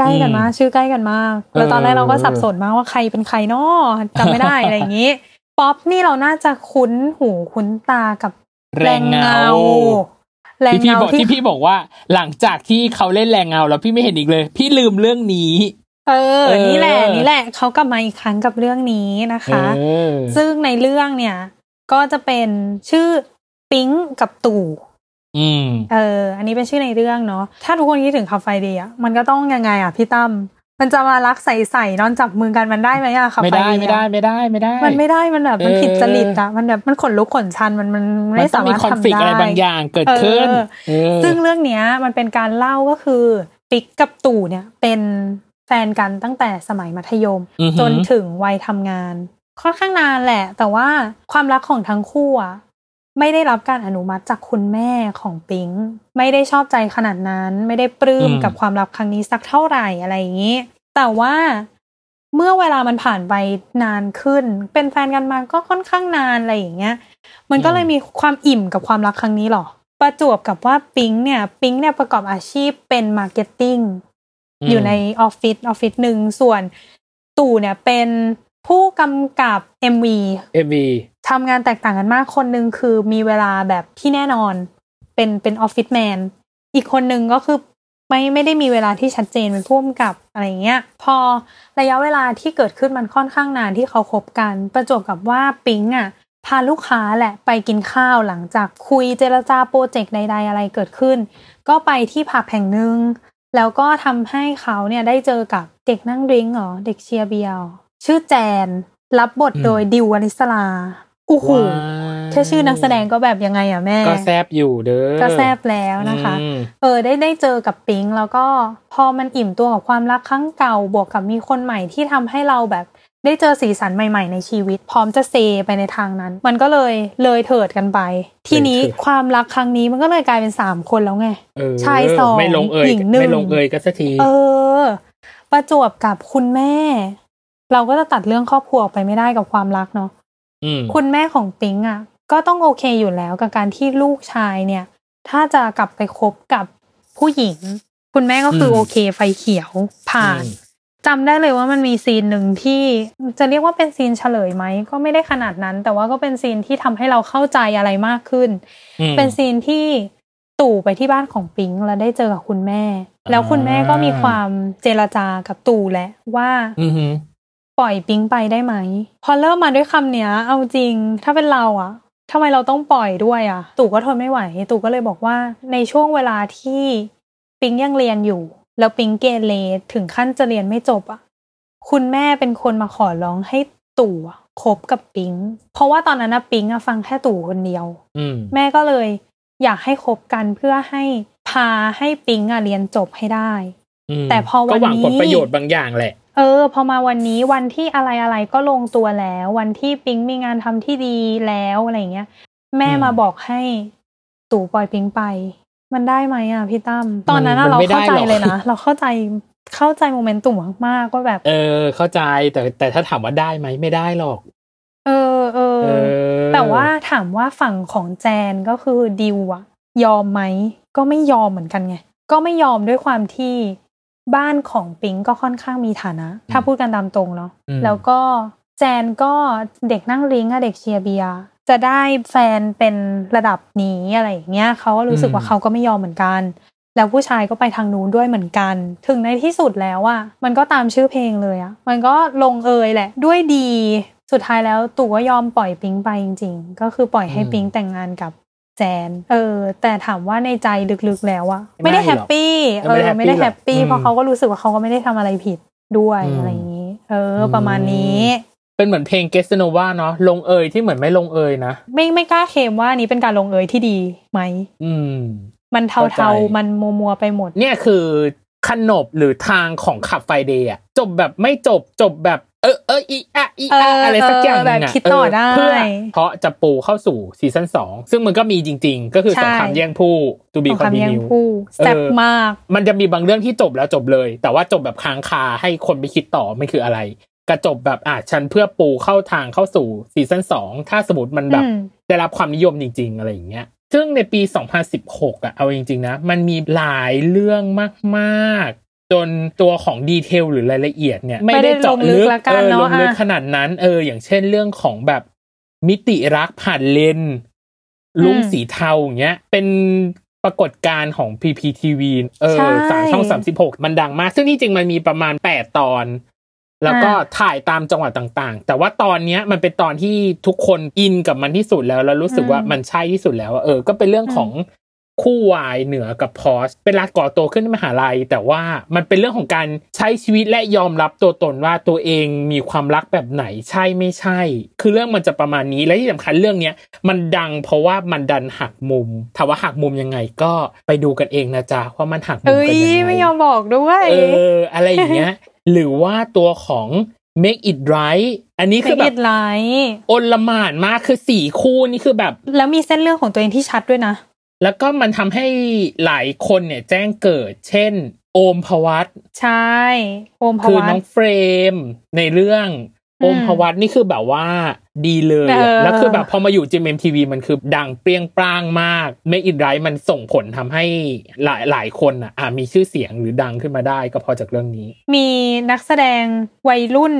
ใกล้กันมากชื่อใกล้กันมากแล้วตอนแรกเราก็สับสนมากว่าใครเป็นใครเนาะจำไม่ได้อะไรอย่างนี้ ป๊อปนี่เราน่าจะคุ้นหูคุ้นตากับแรงเงาแรงที่พี่เงาบอกที่ที่พี่บอกว่า หลังจากที่เขาเล่นแรงเงา แล้วพี่ไม่เห็นอีกเลย พี่ลืมเรื่องนี้ เออเออนี่แหละนี่แหละเขากลับมาอีกครั้งกับเรื่องนี้นะคะเออซึ่งในเรื่องเนี่ย ก็จะเป็นชื่อปิ๊งกับตู่ อืมเออ อันนี้เป็นชื่อในเรื่องเนาะถ้าทุกคนคิดถึงคาไฟเดียมันก็ต้องยังไงอะพี่ตั้มมันจะมารักใส่ๆนอนจับมือกันมันได้ไหมอะคาไม่ไฟได้เดียไม่ได้ไม่ได้ไม่ได้ มันไม่ได้มันแบบมันเออผิดจริตอะมันแบบมันขนลุกขนชันมันมันมัไม่นต้อสางมีมารถคอนทำฟ lict ได้อะไรบางอย่างเกิดขึ้นเออเออซึ่งเรื่องเนี้ยมันเป็นการเล่าก็คือปิ๊กกับตู่เนี่ยเป็นแฟนกันตั้งแต่สมัยมัธยมอือหือจนถึงวัยทำงาน ค่อนข้างนานแหละ แต่ว่าความรักของทั้งคู่อะ ไม่ได้รับการอนุมัติจากคุณแม่ของปิงไม่ได้ชอบใจขนาดนั้น ไม่ได้ปลื้มอืมกับความรักครั้งนี้สักเท่าไหร่อะไรอย่างนี้ แต่ว่าเมื่อเวลามันผ่านไปนานขึ้น เป็นแฟนกันมาก็ค่อนข้างนานอะไรอย่างเงี้ย มันก็เลยมีความอิ่มกับความรักครั้งนี้หรอ ประจวบกับว่าปิงเนี่ย ปิงเนี่ยประกอบอาชีพเป็น marketingอืมอยู่ในออฟฟิศออฟฟิศหนึ่งส่วนตู่เนี่ยเป็นผู้กำกับ MV ทำงานแตกต่างกันมากคนหนึ่งคือมีเวลาแบบที่แน่นอน เป็นเป็น office man อีกคนหนึ่งก็คือไม่ไม่ได้มีเวลาที่ชัดเจนเป็นผู้กำกับอะไรเงี้ย พอระยะเวลาที่เกิดขึ้นมันค่อนข้างนานที่เขาคบกัน ประจวบกับว่าปิงอะพาลูกค้าแหละไปกินข้าวหลังจากคุยเจรจาโปรเจกต์ใด ๆ อะไรเกิดขึ้น ก็ไปที่ผับแห่งหนึ่งแล้วก็ทำให้เขาเนี่ยได้เจอกับเด็กนั่งดริงเหรอเด็กเชียร์เบียร์ชื่อแจน รับบทโดยดิววนิสลา โอ้โหว้าวแค่ชื่อนักแสดงก็แบบยังไงอะแม่ ก็แซบอยู่เด้อก็แซบแล้วนะคะอืมเออได้ได้เจอกับปิงแล้วก็พอมันอิ่มตัวกับความรักครั้งเก่าบวกกับมีคนใหม่ที่ทำให้เราแบบได้เจอสีสันใหม่ๆ ในชีวิต พร้อมจะเซไปในทางนั้น มันก็เลยเลยเถิดกันไป ทีนี้เลยเถิดความรักครั้งนี้มันก็เลยกลายเป็นสามคนแล้วไงเออชายสองไม่ลงเอยหญิงหนึ่งไม่ลงเอยกันสักที เออ ประจวบกับคุณแม่ เราก็จะตัดเรื่องครอบครัวออกไปไม่ได้กับความรักเนาะอืม คุณแม่ของปิงอะ ก็ต้องโอเคอยู่แล้วกับการที่ลูกชายเนี่ย ถ้าจะกลับไปคบกับผู้หญิง คุณแม่ก็คืออมโอเคไฟเขียวผ่านอืมจำได้เลยว่ามันมีซีนหนึ่งที่จะเรียกว่าเป็นซีนเฉลยไหมก็ไม่ได้ขนาดนั้น แต่ว่าก็เป็นซีนที่ทำให้เราเข้าใจอะไรมากขึ้นอืมเป็นซีนที่ตู่ไปที่บ้านของปิงแล้วได้เจอกับคุณแม่ แล้วคุณแม่ก็มีความเจรจากับตู่แหละว่าอือหือ ปล่อยปิงไปได้ไหม พอเริ่มมาด้วยคำเนี้ย เอาจริง ถ้าเป็นเราอะทำไมเราต้องปล่อยด้วยอะตู่ก็ทนไม่ไหว ตู่ก็เลยบอกว่า ในช่วงเวลาที่ปิงยังเรียนอยู่ แล้วปิงเกเรถึงขั้นจะเรียนไม่จบอะคุณแม่เป็นคนมาขอร้องให้ตู่อะคบกับปิง เพราะว่าตอนนั้นนะปิงอะฟังแค่ตู่คนเดียวอืมแม่ก็เลย อยากให้คบกันเพื่อให้พาให้ปิงอะเรียนจบให้ได้มแต่พอวันก็หวังผลนี้ประโยชน์บางอย่างแหละ เออ พอมาวันนี้วันที่อะไรอะไรก็ลงตัวแล้ว วันที่ปิงมีงานทำที่ดีแล้วอะไรอย่างเงี้ย แม่อืมมาบอกให้ตู่ปล่อยปิงไป มันได้ไหมอะพี่ตั้มตอนนั้นมัอะนเราไม่ได้เข้าใจหรอกเลยนะเราเข้าใจเข้าใจโมเมนตุ่มมากๆว่าแบบ เออ เข้าใจแต่แต่ถ้าถามว่าได้ไหมไม่ได้หรอก เออเออเออแต่ว่าถามว่าฝั่งของแจนก็คือดิวอะยอมไหมก็ไม่ยอมเหมือนกันไงก็ไม่ยอมด้วยความที่ บ้านของปิงก็ค่อนข้างมีฐานะ ถ้าพูดกันตามตรงเนาะอืมแล้วก็แจนก็เด็กนั่ง drink อะเด็กเชียร์เบียร์จะได้แฟนเป็นระดับนี้อะไรอย่างเงี้ยเขาก็รู้สึกว่าเขาก็ไม่ยอมเหมือนกัน แล้วผู้ชายก็ไปทางนู้นด้วยเหมือนกัน ถึงในที่สุดแล้วอะมันก็ตามชื่อเพลงเลยอะมันก็ลงเอยแหละ ด้วยดีสุดท้ายแล้วตู่ก็ยอมปล่อยปิงไปจริง ๆ ก็คือปล่อยให้อืมปิงแต่งงานกับแจน เออ แต่ถามว่าในใจลึกๆแล้วอะไม่ไม่ได้หรอก happy เอเอออไม่ไม่ได้ได้ happy หรอกเพราะเขาก็รู้สึกว่าเขาก็ไม่ได้ทำอะไรผิดด้วยอืมอะไรอย่างนี้ เออ ประมาณนี้เป็นเหมือนเพลงเกสโนวาเนาะลงเอยที่เหมือนไม่ลงเอยนะ ไม่ไม่กล้าเคลมว่านี้เป็นการลงเอยที่ดีไหมอืม มันเข้าใจเทาๆมันมัวมัวๆไปหมด เนี่ยคือขนบหรือทางของขับไฟเดย์อะจบแบบไม่จบจบแบบ เออเอออีอะอีเออะออะไรสักอย่างหแบนึ่บงอะคิดต่อได้เเพื่อเพราะจะปูเข้าสู่ซีซั่นสองซึ่งมันก็มีจริง ๆ ก็คือใช่สงครามแย่งผู้ตูบีของคอนคำติแย่งนิวคู่แซ่บเออมาก มันจะมีบางเรื่องที่จบแล้วจบเลย แต่ว่าจบแบบค้างคาให้คนไปคิดต่อไม่คืออะไร กระจบแบบอะฉันเพื่อปูเข้าทางเข้าสู่ซีซั่นสองถ้าสมมติมันแบบอืมได้รับความนิยมจริง ๆ อะไรอย่างเงี้ยซึ่งในปี 2016 อะ เอาจริง ๆ นะ มันมีหลายเรื่องมากๆ จนตัวของดีเทลหรือรายละเอียดเนี่ยไม่ได้เจาะลึกไม่ได้ลงลึกละกันเออเนลอะงลึกอะขนาดนั้นเอออย่างเช่นเรื่องของแบบมิติรักผ่านเลนส์ลุ้งสีเทาอย่างเงี้ย เป็นปรากฏการณ์ของ PPTV เออใช่สามช่องสามสิบหกมันดังมาก ซึ่งที่จริงมันมีประมาณแปดตอน แล้วก็อ่าถ่ายตามจังหวัดต่างๆ แต่ว่าตอนเนี้ยมันเป็นตอนที่ทุกคนอินกับมันที่สุดแล้ว แล้วรู้สึกว่ามันใช่ที่สุดแล้วอะเออ ก็เป็นเรื่องของ คู่วายเหนือกับพอสเป็นรักก่อตัวขึ้นในมหาลัย แต่ว่ามันเป็นเรื่องของการใช้ชีวิตและยอมรับตัวตนว่าตัวเองมีความรักแบบไหนใช่ไม่ใช่ คือเรื่องมันจะประมาณนี้และที่สำคัญเรื่องเนี้ยมันดังเพราะว่ามันดันหักมุมถามว่าหักมุมยังไงก็ไปดูกันเองนะจ๊ะว่ามันหักมุมเอ้กันยยังไงไม่ยอมบอกด้วยเอออะไรอย่างเงี้ยหรือว่าตัวของ make it right อันนี้คือไม่แบอิบดไลท์โอนละหมานมากคือสี่คู่นี่คือแบบ แล้วมีเส้นเรื่องของตัวเองที่ชัดด้วยนะ แล้วก็มันทำให้หลายคนเนี่ยแจ้งเกิด เช่น โอมพวัตใช่ โอมพคือวัน้ตองเฟรมในเรื่องอืมโอมพวัตนี่คือแบบว่าดีเลยเออะอแล้วคือแบบพอมาอยู่จีเอ็มทีวีมันคือดังเปรี้ยงปร้างมาก make it right มันส่งผลทำให้หลายหลายคนอะอะมีชื่อเสียงหรือดังขึ้นมาได้ก็เพราะจากเรื่องนี้ มีนักแสดงวัยรุ่น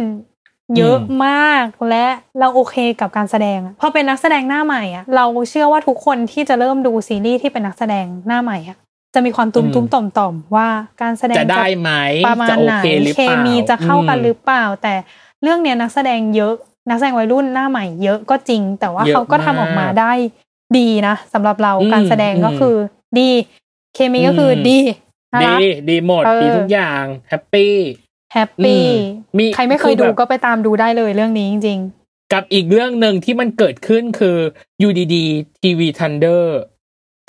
เยอะอืมมากและเราโอเคกับการแสดงอะพอเป็นนักแสดงหน้าใหม่อะเราเชื่อว่าทุกคนที่จะเริ่มดูซีรีส์ที่เป็นนักแสดงหน้าใหม่อะจะมีความตุ้มตุ้มต่อมต่อมๆว่าการแสดงจะได้ไหมประมาณไหน จะโอเคหรือเปล่า เคมีจะเข้ากันหรือเปล่า แต่เรื่องเนี้ยนักแสดงเยอะนักแสดงวัยรุ่นหน้าใหม่เยอะก็จริง แต่ว่าเยอะเขาก็ทำออกมาได้ดีนะสำหรับเราอืมการแสดงก็อืมคือดี เคมีก็คืออืมดีน่ารักดีหมดเออดีทุกอย่างแฮปปี้ แฮปปี้อืมมีใครไม่เคยคือดูแบบก็ไปตามดูได้เลยเรื่องนี้จริงกับอีกเรื่องหนึ่งที่มันเกิดขึ้นคืออยู่ดีๆทีวีทันเดอร์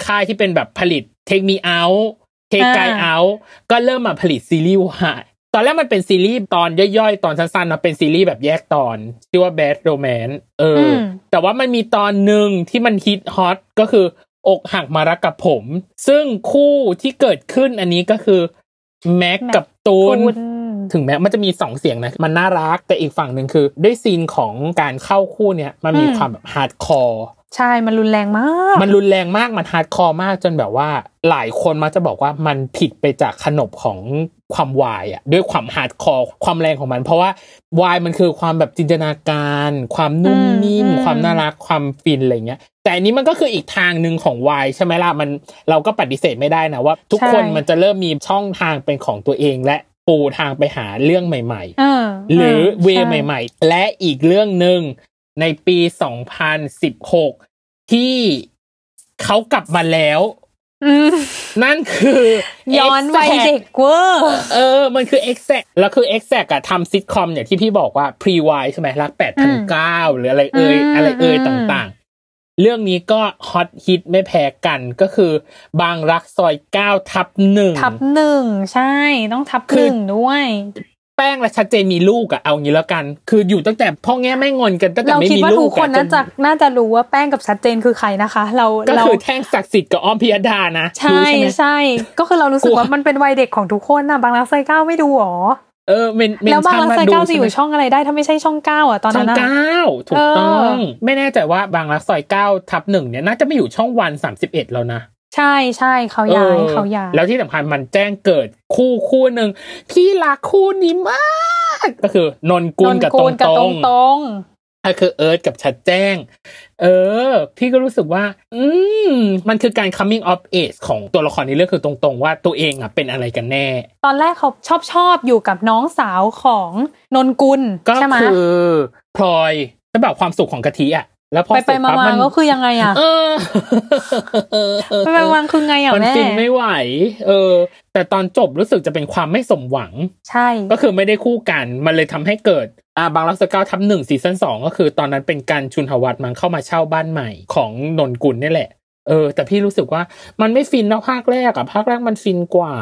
ค่ายที่เป็นแบบผลิต Take Me Out Take อ่า Guy Out ก็เริ่มมาผลิตซีรีส์วายตอนแรกมันเป็นซีรีส์ตอนย่อยๆ ตอนสั้นๆนะเป็นซีรีส์แบบแยกตอนชื่อว่า Bad Romance เอออืมแต่ว่ามันมีตอนหนึ่งที่มันฮิตฮอตก็คือ อกหักมารักกับผม ซึ่งคู่ที่เกิดขึ้นอันนี้ก็คือ แม็กแม็กกับตูนตูน ถึงแม้มันจะมีสองเสียงนะมันน่ารักแต่อีกฝั่งหนึ่งคือ ด้วย scene ของการเข้าคู่เนี่ยมันมีอืมความแบบ hardcoreใช่ มันรุนแรงมาก มันรุนแรงมาก มัน hardcore มากจนแบบว่า หลายคนมักจะบอกว่ามันผิดไปจากขนบของความวายอะด้วยความ hardcore ความแรงของมัน เพราะว่าวายมันคือความแบบจินตนาการ ความนุ่มนิ่มอืมความน่ารักความฟินอะไรเงี้ยแต่อันนี้มันก็คืออีกทางหนึ่งของวายใช่ไหมล่ะมันเราก็ปฏิเสธไม่ได้นะว่า ทุกคนมันจะเริ่มมีช่องทางเป็นของตัวเองและ ปูทางไปหาเรื่องใหม่ๆเออหรือเวช่ใหม่ ๆ และอีกเรื่องหนึ่งในปี 2016 ที่เขากลับมาแล้วอืมนั่นคือ ย้อนวัย Exact เด็กเวอร์เออ มันคือ exact แล้วคือ exact อะทำซิทคอมเนี่ยที่พี่บอกว่า pre y ใช่ไหมรักแปดพันเก้าหรืออะไรเอ่ยอืมอะไรเอ่ยอืมต่างๆ เรื่องนี้ก็ฮอตฮิตไม่แพ้กันก็คือบางรักซอยเก้าทับหนึ่งทับหนึ่งใช่ต้องทับคืหอนึ่งด้วย แป้งและชัดเจนมีลูกอะเอางี้แล้วกัน คืออยู่ตั้งแต่พ่อแง่แม่งอนกันตั้งแต่เราไม่คิดมีว่าลูทุกกคนอะน่าจะน่าจะรู้ว่าแป้งกับชัดเจนคือใครนะคะ เราก็เราคือแท่งศักดิ์สิทธิ์กับอ้อมพิยดานะใช่รู้ใช่ไหมใช่ ก็คือเรารู้สึกกลัวว่ามันเป็นวัยเด็กของทุกคนนะบางรักไซเก้าไม่ดูหรอ เออเมนเมนแล้วบางชั่นรักมาไซดูเก้าจะใช่อไหมยู่ช่องอะไรได้ถ้าไม่ใช่ช่องเก้าอะตอนช่อนั้งนอะเก้าถูกต้องเออไม่แน่ใจว่าบางรักซอยเก้าทับหนึ่งเนี่ยน่าจะไม่อยู่ช่องวันสามสิบเอ็ดแล้วนะใช่ใช่เขาย้ายออเขาย้ายแล้วที่สำคัญมันแจ้งเกิดคู่คู่หนึ่งพี่รักคู่นี้มาก ก็คือนนกุลกับตรงกับตตรรงงตรงก็ คือเอิร์ธกับชัดแจ้ง เออ พี่ก็รู้สึกว่า อืมมันคือการ coming of age ของตัวละครในเรื่องคือตรงๆ ว่าตัวเองอะเป็นอะไรกันแน่ ตอนแรกเขาชอบชอบอยู่กับน้องสาวของนนกุลก็ใช่ไหมคือพลอยจะแบบความสุขของกะทิอะ แล้วพอไปเสไปร็จมาปั๊บมามันก็คือยังไงอะเออไปไปมาคือไงอะมันแม่ฟินไม่ไหว เออ แต่ตอนจบรู้สึกจะเป็นความไม่สมหวัง ใช่ ก็คือไม่ได้คู่กัน มันเลยทำให้เกิดอ่าบางรักสเก้าทับหนึ่งซีซั่นสองก็คือตอนนั้นเป็นการชุนหวัดมันเข้ามาเช่าบ้านใหม่ของนนกุลนี่แหละเออ แต่พี่รู้สึกว่ามันไม่ฟินเท่าภาคแรกอะภาคแรกมันฟินกว่า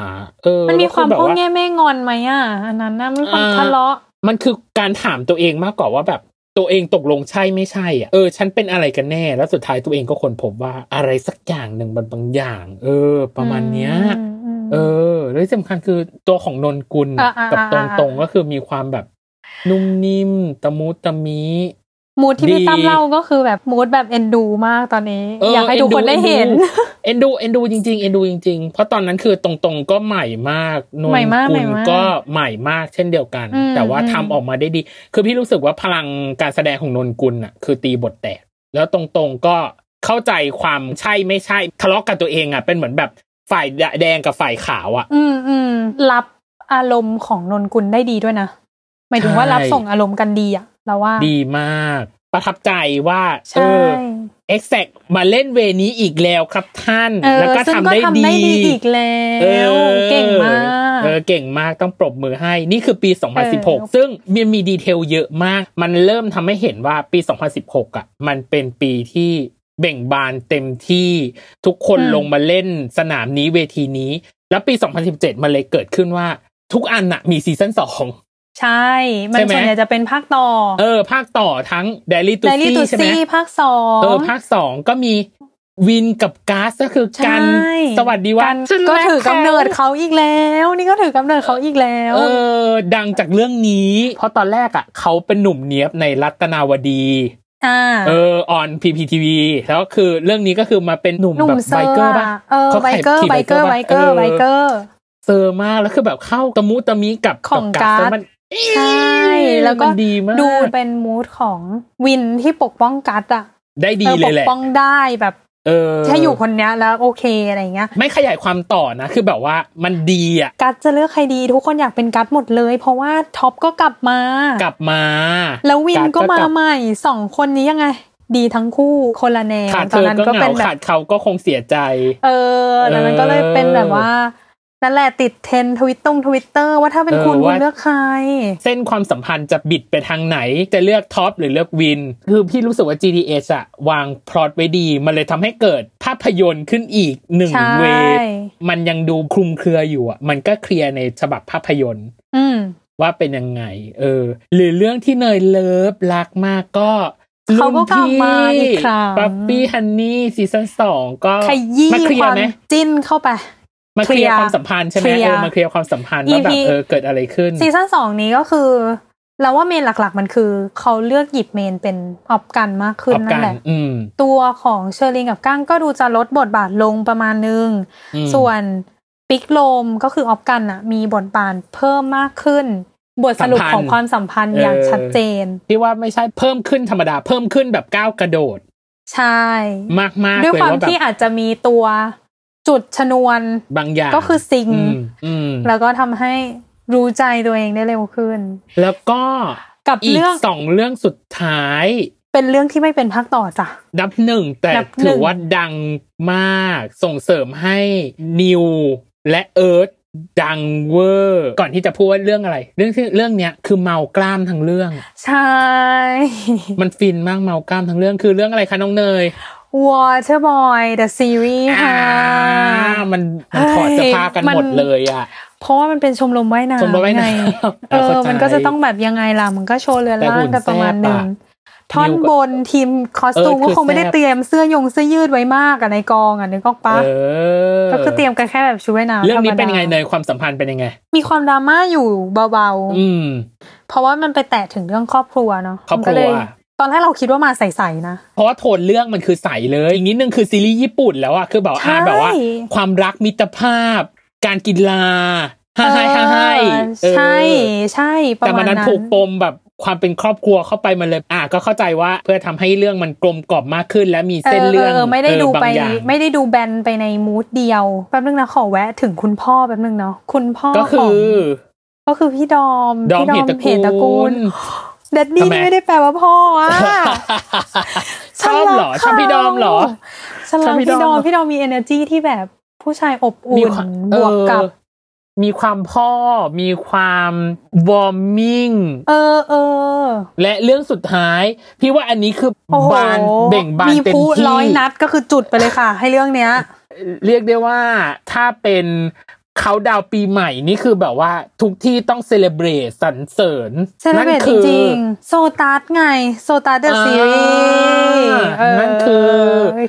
เออ มันมีความแล้พ่อแบบแง่แม่งอนไหมอะอันนั้นน่ะมันมีความอ่าทะเลาะมันคือการถามตัวเองมากกว่าว่าแบบ ตัวเองตกลงใช่ไม่ใช่อะเออฉันเป็นอะไรกันแน่ แล้วสุดท้ายตัวเองก็ค้นพบว่าอะไรสักอย่างหนึ่งมันบางอย่าง เออ ประมาณเนี้ยอืมอืมเออแล้วที่สำคัญคือตัวของนนกุลอ่าอ่ากับตอ่ารงอ่าๆก็คือมีความแบบนุ่มนิ่มตะมุตะมิ มูดที่ดีพี่ตั้มเล่าก็คือแบบมูดแบบเอ็นดูมากตอนนี้เอออยากให้ทุกคนได้เห็นเอ็นดูเอ็นดูจริงๆเอ็นดูจริงๆ เพราะตอนนั้นคือตรงๆก็ใหม่มากนนใหม่มากกุใหม่ลมากก็ใหม่มากเช่นเดียวกันอืมแต่ว่าอืมทำออกมาได้ดี คือพี่รู้สึกว่าพลังการแสดงของนนกุลอะ คือตีบทแตก แล้วตรงๆก็เข้าใจความใช่ไม่ใช่ทะเลาะกับตัวเองอะเป็นเหมือนแบบฝ่ายแดงกับฝ่ายขาวอะ อืมอืมรับอารมณ์ของนนกุลได้ดีด้วยนะหมายถึงว่าใช่รับส่งอารมณ์กันดีอะ เราว่า ดีมาก ประทับใจว่าเอใช่ Exact มาเล่นเวทีนี้อีกแล้วครับท่านเออแล้วก็ซึ่งก็ทำได้ดี ทำได้ดีอีกแล้วเก่งมากเออเก่งมากต้องปรบมือให้ นี่คือปีเออ2016 ซึ่งมันมี detail เยอะมาก มันเริ่มทำให้เห็นว่าปี 2016อะมันเป็นปีที่เบ่งบานเต็มที่ทุกคนลงมาเล่นสนามนี้เวทีนี้ แล้วปี 2017 มันเลยเกิดขึ้นว่า ทุกอันน่ะมีซีซั่นสอง ใช่ มันใช่ไหมส่วนใหญ่จะเป็นภาคต่อ เออ ภาคต่อทั้ง Daily to ไดลี่ See ตูใช่ไหมซี่ภาคสองเออภาคสองก็มีวินกับก๊าซก็คือใช่กันสวัสดีว่ากันก็ถือกำเนิดเขาอีกแล้ว นี่ก็ถือกำเนิดเขาอีกแล้ว เออ ดังจากเรื่องนี้ เพราะตอนแรกอะเขาเป็นหนุ่มเนี้ยบในรัตนาวดีอ่าเออออนพีพีทีวีแล้วคือเรื่องนี้ก็คือมาเป็นหนุ่มหนุ่แบมบเซไบอร์เกอร์ป่ะอะเออเขาไบขายเกอร์ขี่ไบเกอร์ไบไบเกเกออร์ร์ปะไบเกอร์เซอร์มากแล้วคือแบบเข้าตะมุตะมิกับของบก๊าซแล้วมัน ใช่ แล้วก็มันดีมากดูเป็นมูดของวินที่ปกป้องกัดอะได้ดีออเลยแหละปกป้องได้แบบเออถ้าอยู่คนเนี้ยแล้วโอเคอะไรเงี้ย ไม่ขยายความต่อนะ คือแบบว่ามันดีอะกัดจะเลือกใครดี ทุกคนอยากเป็นกัดหมดเลย เพราะว่าท็อปก็กลับมา กลับมา แล้ววินก็มาลับใหม่สองคนนี้ยังไง ดีทั้งคู่คนละแนวขาดตเธอนอนั้นก็ก็เหเป็นงาแบบขาดเขาก็คงเสียใจ เออตอนนั้นก็เลยเป็นแบบเออว่า นั่นแหละติดเทรนด์ทวิตตงทวิตเตอร์ว่าถ้าเป็นเออคุณคุณว่าเลือกใคร เส้นความสัมพันธ์จะบิดไปทางไหน จะเลือกท็อปหรือเลือกวิน คือพี่รู้สึกว่า GTH อะวางพล็อตไว้ดี มันเลยทำให้เกิดภาพยนตร์ขึ้นอีกหนึ่งใช่ way มันยังดูคลุมเครืออยู่อะมันก็เคลียร์ในฉบับภาพยนตร์ อืมว่าเป็นยังไง เออ หรือเรื่องที่เนย love รักมากก็เขาก็กลับมาอีกครั้ง Puppy Honey season สองก็ขยี้มาเคลีคยร์วามไหมจิ้นเข้าไป มาเคลียร์เคลียร์ความสัมพันธ์ใช่ไหมเคลียร์เออมาเคลียร์ความสัมพันธ์ว่าแบบ EP เออเกิดอะไรขึ้นซีซั่นสองนี้ก็คือเราว่า main หลักๆมันคือ เขาเลือกหยิบ main เป็นออฟกันมากขึ้นออฟนั่กันนแหละอืมตัวของเชอร์ลินกับก้างก็ดูจะลดบทบาทลงประมาณนึงอืมส่วนปิกโรมก็คือออฟกันอะมีบทบาทเพิ่มมากขึ้น บทสรุปของความสัมพันธ์อย่างชัดเจนพี่ว่าไม่ใช่เพิ่มขึ้นธรรมดาเพิ่มขึ้นแบบก้าวกระโดด ใช่ มากๆด้วยเลยความว่าแบบที่อาจจะมีตัว จุดชนวนบางอย่างก็คือซิงอืมอืมแล้วก็ทำให้รู้ใจตัวเองได้เร็วขึ้น แล้วก็กับอีกเรื่องสองเรื่องสุดท้าย เป็นเรื่องที่ไม่เป็นภาคต่อจ้ะนับหนึ่งแต่นับหนึ่ถืองว่าดังมากส่งเสริมให้นิวและเอิร์ธดังเวอร์ก่อนที่จะพูดว่าเรื่องอะไร เรื่องที่เรื่องเนี้ยคือเมากล้ามทั้งเรื่อง ใช่ มันฟินมากเมากล้ามทั้งเรื่องคือเรื่องอะไรคะน้องเนย Waterboy the series ค่ะอ่ามันมันถอดเสื้อผ้ากันมันหมดเลยอะเพราะว่ามันเป็นชมรมว่ายน้ำชมรมว่ายน้ำไงเอเอออเข้าใจมันก็จะต้องแบบยังไงล่ะ มันก็โชว์เรือนแต่ร่าหุ่งนกันประมาณหนึ่งแซ่บอะท่อนนิวก็บนทีมคอสตูมเออก็คือคงไม่ได้แซ่บเตรียมเสื้อยงเสื้อยืดไว้มากอะในกองอะนึกออกปะเออก็คือเตรียมกันแค่แบบชุดว่ายน้ำเรื่องนี้ธมดาเป็นยังไงเนยความสัมพันธ์เป็นยังไง มีความดราม่าอยู่เบาอืมๆเพราะว่ามันไปแตะถึงเรื่องครอบครัวเนาะครอบครัวมันก็เลย ตอนแรกเราคิดว่ามาใสๆนะ เพราะว่าโทนเรื่องมันคือใสเลย อีกนิดนึงคือซีรีส์ญี่ปุ่นแล้วอะคือแบบว่าใช่อ่าแบบว่า ความรักมิตรภาพ การกีฬาฮ่าไฮฮ่าไฮเออใช่ใช่ประแต่มามัณนนั้นนั้นผูกปมแบบความเป็นครอบครัวเข้าไปมันเลยอะก็เข้าใจว่าเพื่อทำให้เรื่องมันกลมกล่อมมากขึ้น และมีเส้นเรื่องไม่ได้ดูบาไปงอย่างไม่ได้ดูแบนไปในมูดเดียวแป๊บนึงนะขอแวะถึงคุณพ่อแป๊บนึงเนาะคุณพ่อก็ขคืองอก็คือพี่ดอมดอมพี่เหตุตระตระกูล เด็ดดี้ทำไมนี่ไม่ได้แปลว่าพ่ออะชอบเหรอชอบพี่ดอมเหรอฉันรักชอบพี่พี่ดดออมมพี่ดอมมี energy ที่แบบผู้ชายอบมีอุ่นความบวกกับเออมีความพ่อ มีความวอร์มมิ่งเออเออและเรื่องสุดท้าย พี่ว่าอันนี้คือโอ้โหบานเบ่งบานมีเต็มผู้ที่ร้อยนัดก็คือจุดไปเลยค่ะ ให้เรื่องเนี้ย เรียกได้ว่าถ้าเป็น เขาดาวน์ปีใหม่นี่คือแบบว่าทุกที่ต้องเซเลบรตสรรเสริญเซเลบรตจริงๆโซตัสไง โซตัสเดอะซีรีส์อ่านั่นคือ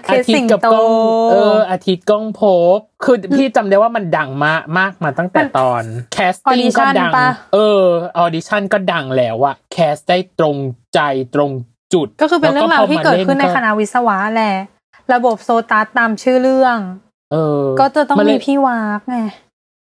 เคอาสทิตสิงย์กับโตก้องเอออาทิตย์ก้องภพบ คือพี่จำได้ว่ามันดังมากมากมาตั้งแต่ตอน แคสติ้งก็ Audition ดังปะเออออดิชั่นก็ดังแล้วอะแคสได้ตรงใจตรงจุด ก็คือเป็นเรื่องราวที่เกิดขึ้นในคณะวิศวะแหละ ระบบโซตัสตามชื่อเรื่อง เออ ก็จะต้องนเลยมีพี่วากไง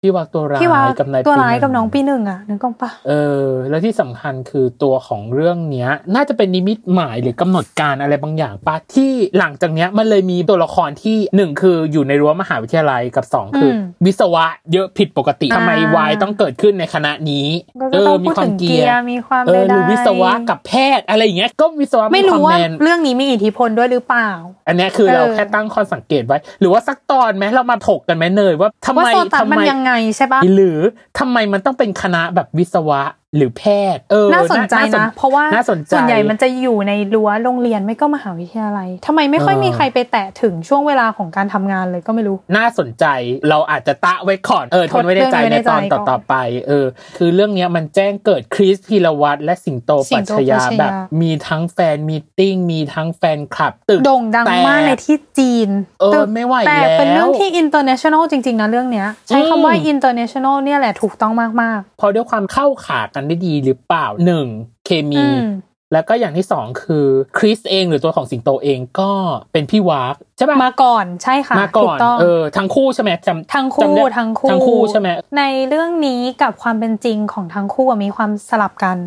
พี่วักตัวร้ายพี่วากกับนายตัวร้ายปีหกับน้องปีหนึ่งอะนึกออกปะเออ แล้วที่สำคัญคือตัวของเรื่องเนี้ย น่าจะเป็นนิมิตหมายหรือกำหนดการอะไรบางอย่างปะที่หลังจากเนี้ยมันเลยมีตัวละครที่หนึ่งคืออยู่ในรั้วมหาวิทยาลัยกับสองคืออวิศวะเยอะผิดปกติทำไมวายต้องเกิดขึ้นในคณะนี้ก็เอจะต้อองมีพูดควาถึมงเกีเกียยร์ร์มีความเออหรือใดๆวิศวะกับแพทย์อะไรอย่างเงี้ยก็วิศวะไม่รู้ควว่าแมนเรื่องนี้มีอิทธิพลด้วยหรือเปล่า อันเนี้ยคือเออเราแค่ตั้งข้อสังเกตไว้ หรือว่าสักตอนไหมเรามาถกกันไหมเนยว่าทำว่าไมโซตัสทำมันไมยังไงใช่ปะหรือทำไมมันต้องเป็นคณะแบบวิศวะ หรือแพทย์ เออ น่าสนใจสนะ เพราะว่าน่าสนใจส่วนใหญ่มันจะอยู่ในรั้วโรงเรียนไม่ก็มหาวิทยาลัยทำไมไม่ค่อยเออมีใครไปแตะถึงช่วงเวลาของการทำงานเลยก็ไม่รู้ น่าสนใจเราอาจจะตะไว้ก่อนเออทนไว้ในใจทดเรื่องไว้ในในใจตอนก่อนต่อๆไป เออ คือเรื่องเนี้ยมันแจ้งเกิดคริสพีรวัตรและสิงโตสิปังชโตญาปัชญาแบบ มีทั้งแฟนมีตติ้งมีทั้งแฟนคลับตึกโด่งดังแตมากในที่จีนเออตึกไม่ไหวแต่แล้วเป็นเรื่องที่ international จริงๆนะเรื่องเนี้ยใช้อืมคำว่า international เนี่ยแหละถูกต้องมากพอด้วยความเข้าขากันได้ดีหรือเปล่าหนึ่งเคๆมีอืมแล้วก็อย่างที่สองคือคริสเองหรือตัวของสิงโตเองก็เป็นพี่วากใช่ปะมาก่อนใช่ค่ะมาก่ถูอนกต้องเออทั้งคู่ใช่ไหมจำทั้งจำคู่ได้ทั้งคู่ทั้งคู่ใช่ไหมในเรื่องนี้กับความเป็นจริงของทั้งคู่อะมีความสลับกัน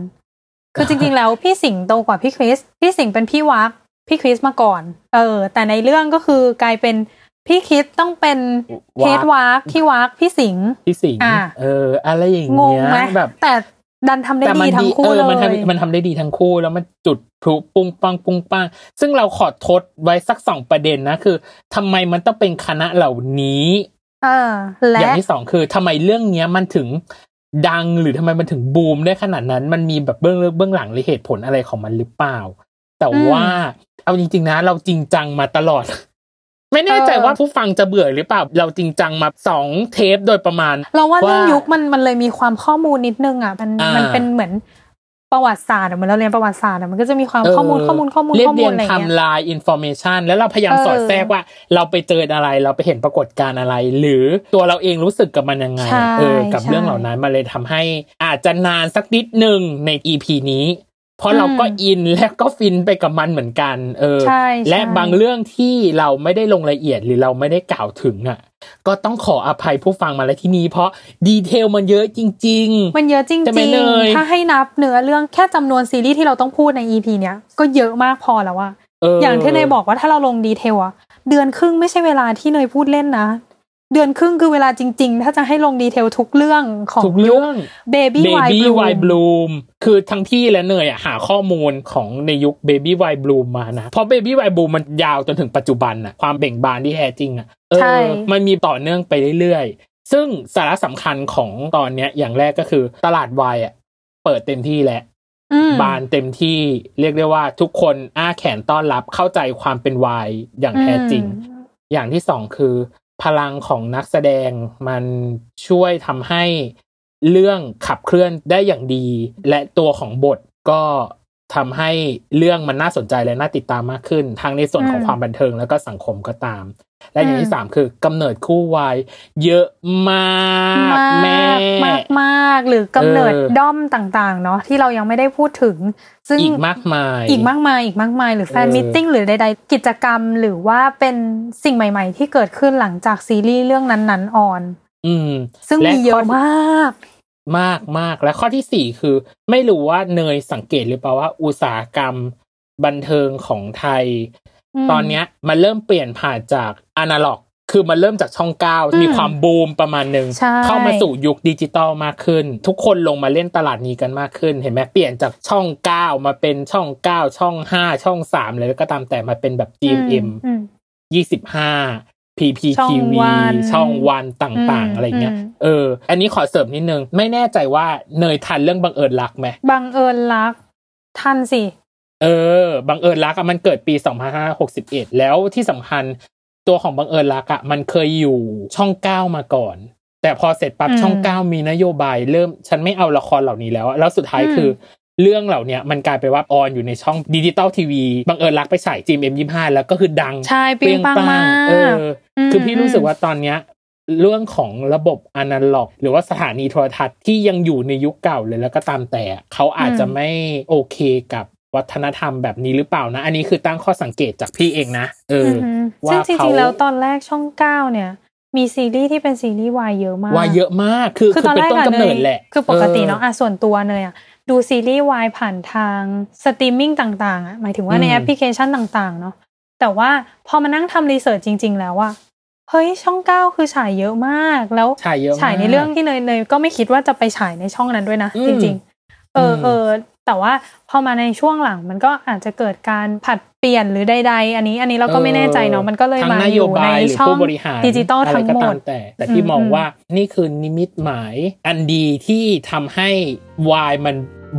คือจริงๆแล้วพี่สิงห์โตกว่าพี่คริสพี่สิงห์เป็นพี่วักพี่คริสมาก่อน เออ แต่ในเรื่องก็คือกลายเป็นพี่คริสต้องเป็นวากเฮดวากพี่วากพี่สิงห์พี่สิงห์อ่าเออ อะไรอย่างงงเงี้ยไหมแบบแต่ ดันทำได้แต่ดีมันทั้งคู่เออเลยมันทำมันทำได้ดีทั้งคู่แล้วมันจุดพลุปุ้งปังปุ้งปังซึ่งเราขอทดไว้สักสองประเด็นนะคือทำไมมันต้องเป็นคณะเหล่านี้เอออและย่างที่สองคือทำไมเรื่องเนี้ยมันถึงดังหรือทำไมมันถึงบูมได้ขนาดนั้น มันมีแบบเบื้องลึกเบื้องหลังหรือเหตุผลอะไรของมันหรือเปล่า แต่ว่าเอาจริง ๆ นะ เราจริงจังมาตลอด ไม่แน่ใจว่าผู้ฟังจะเบื่อหรือเปล่า เราจริงจังมาสองเทปโดยประมาณ เราว่าเรื่องว่ายุคมันมันเลยมีความข้อมูลนิดนึงอะมันอ่ามัมันเป็นเหมือนประวัติศาสตร์อะเหมือนเราเรียนประวัติศาสตร์อะมันก็จะมีความเข้อมูลข้อมูลข้อมูลเรียข้บอมูเรีลยงอะไรไทเงี้ม์ยไลน์ information แล้วเราพยายามเออสอดแทรกว่า เราไปเจออะไรเราไปเห็นปรากฏการณ์อะไร หรือตัวเราเองรู้สึกกับมันยังไงใช่เออกับใช่เรื่องเหล่านั้นมาเลยทำให้อาจจะนานสักนิดหนึ่งใน EP นี้ เพราะเราก็อืมอินและก็ฟินไปกับมันเหมือนกัน เออใช่และใช่บางเรื่องที่เราไม่ได้ลงรายละเอียดหรือเราไม่ได้กล่าวถึงอะ ก็ต้องขออภัยผู้ฟังมาแล้วที่นี้เพราะ detail มันเยอะจริง ๆ มันเยอะจริงใช่ไหมเนยๆถ้าให้นับเนื้อเรื่องแค่จำนวนซีรีส์ที่เราต้องพูดใน EP เนี้ยก็เยอะมากพอแล้วว่าเออออย่างที่เนยบอกว่าถ้าเราลง detail อะเดือนครึ่งไม่ใช่เวลาที่เนยพูดเล่นนะ เดือนครึ่งคือเวลาจริง ๆ ถ้าจะให้ลง detail ทุกเรื่องของทุกเรื่อง Baby Baby Y Y Bloom Bloom คือทั้งพี่และเนยอะหาข้อมูลของในยุค Baby Why Bloom มานะ เพราะ Baby Y Bloom มันยาวจนถึงปัจจุบันอะความเบ่งบานที่แท้จริงอะเอใช่อมันมีต่อเนื่องไปเรื่อยๆ ซึ่งสาระสำคัญของตอนเนี้ยอย่างแรกก็คือตลาดวายอะเปิดเต็มที่แล้วอืมบานเต็มที่เรียกได้ว่าทุกคนอ้าแขนต้อนรับเข้าใจความเป็นวายอย่างแท้จริง อย่างที่สองคือ พลังของนักแสดงมันช่วยทำให้เรื่องขับเคลื่อนได้อย่างดี และตัวของบทก็ทำให้เรื่องมันน่าสนใจและน่าติดตามมากขึ้น ทั้งในส่วนของอืมความบันเทิงแล้วก็สังคมก็ตาม และอย่างอืที่มสามคือกำเนิดคู่วายเยอะมากมากแม่มากมากหรือกำเนิดเออด้อมต่างๆ เนาะที่เรายังไม่ได้พูดถึง ซึ่งอีกมากมาย อีกมากมายอีกมากมาย หรือแฟนเออมิทติ้งหรือใด ๆ กิจกรรมหรือว่าเป็นสิ่งใหม่ ๆ ที่เกิดขึ้นหลังจากซีรีส์เรื่องนั้นๆออน อืม ซึ่งและมีเยข้อะมาก มากมากและข้อที่สี่คือ ไม่รู้ว่าเนยสังเกตหรือเปล่าว่าอุตสาหกรรมบันเทิงของไทยอืม ตอนเนี้ยมันเริ่มเปลี่ยนผ่านจากอนาล็อก คือมันเริ่มจากช่องเก้าอืมมีความบูมประมาณหนึ่งใช่เข้ามาสู่ยุคดิจิตอลมากขึ้น ทุกคนลงมาเล่นตลาดนี้กันมากขึ้น เห็นไหมเปลี่ยนจากช่องเก้ามาเป็นช่องเก้าช่องห้าช่องสามเลยแล้วก็ตามแต่มาเป็นแบบ GMM อืมยี่สิบห้าช่อง PPTV วันช่องวันต่างอืมๆอะไรเงี้ยอืมเออ อันนี้ขอเสริมนิดนึง ไม่แน่ใจว่าเนยทันเรื่องบังเอิญรักไหมบังเอิญรัก ทันสิ เออ บังเอิญรักอะมันเกิดปี 2561 แล้วที่สำคัญตัวของบังเอิญรักอะมันเคยอยู่ช่องเก้ามาก่อน แต่พอเสร็จปั๊บอืมช่องเก้ามีนโยบาย เริ่มฉันไม่เอาละครเหล่านี้แล้วอะแล้วสุดท้ายอืมคือ เรื่องเหล่าเนี้ยมันกลายไปนว่า on อยู่ในช่องดิจิตอลทีวีบังเอิญรักไปฉายจีเอ็มเอ็มยี่ห้าแล้วก็คือดังใช่เปรี้ยงปังมากเอออมคือพี่รู้สึกว่าตอนเนี้ยเรื่องของระบบอนาล็อก หรือว่าสถานีโทรทัศน์ที่ยังอยู่ในยุคเก่าเลยแล้วก็ตามแต่เขาอาจจะไม่โอเคกับ วัฒนธรรมแบบนี้หรือเปล่านะ อันนี้คือตั้งข้อสังเกตจากพี่เองนะเอออืมว่าซึ่งจเขาริงๆแล้วตอนแรกช่องเก้าเนี่ย มีซีรีส์ที่เป็นซีรีส์วายเยอะมากว่าเยอะมากคือคือคือตอนเป็นแรกต้นอะกำเนเนิดยแหละคือปกติเนาะอะส่วนตัวเนยอะดูซีรีส์วายผ่านทางสตรีมมิ่งต่างๆอะหมายถึงว่าในแอปพลิเคชันต่างๆเนาะแต่ว่าพอมานั่งทำรีเสิร์ชจริง ๆ แล้วอะเฮ้ยช่องเก้าคือฉายเยอะมากแล้วฉายเยอะมากฉายในเรื่องที่เนยเนยก็ไม่คิดว่าจะไปฉายในช่องนั้นด้วยนะอืมจริง ๆ เอออมเออ แต่ว่าพอมาในช่วงหลังมันก็อาจจะเกิดการผัดเปลี่ยนหรือใดๆ อันนี้ อันนี้เราก็ไม่แน่ใจเนาะมันก็เลยทั้งมานอโยยู่บาในยหรือช่องผู้บริหารดิจิตอลอะไรทั้งก็หมตาดมแต่ แต่พี่อืมมองอืมว่านี่คือนิมิตหมายอันดีที่ทำให้วายมัน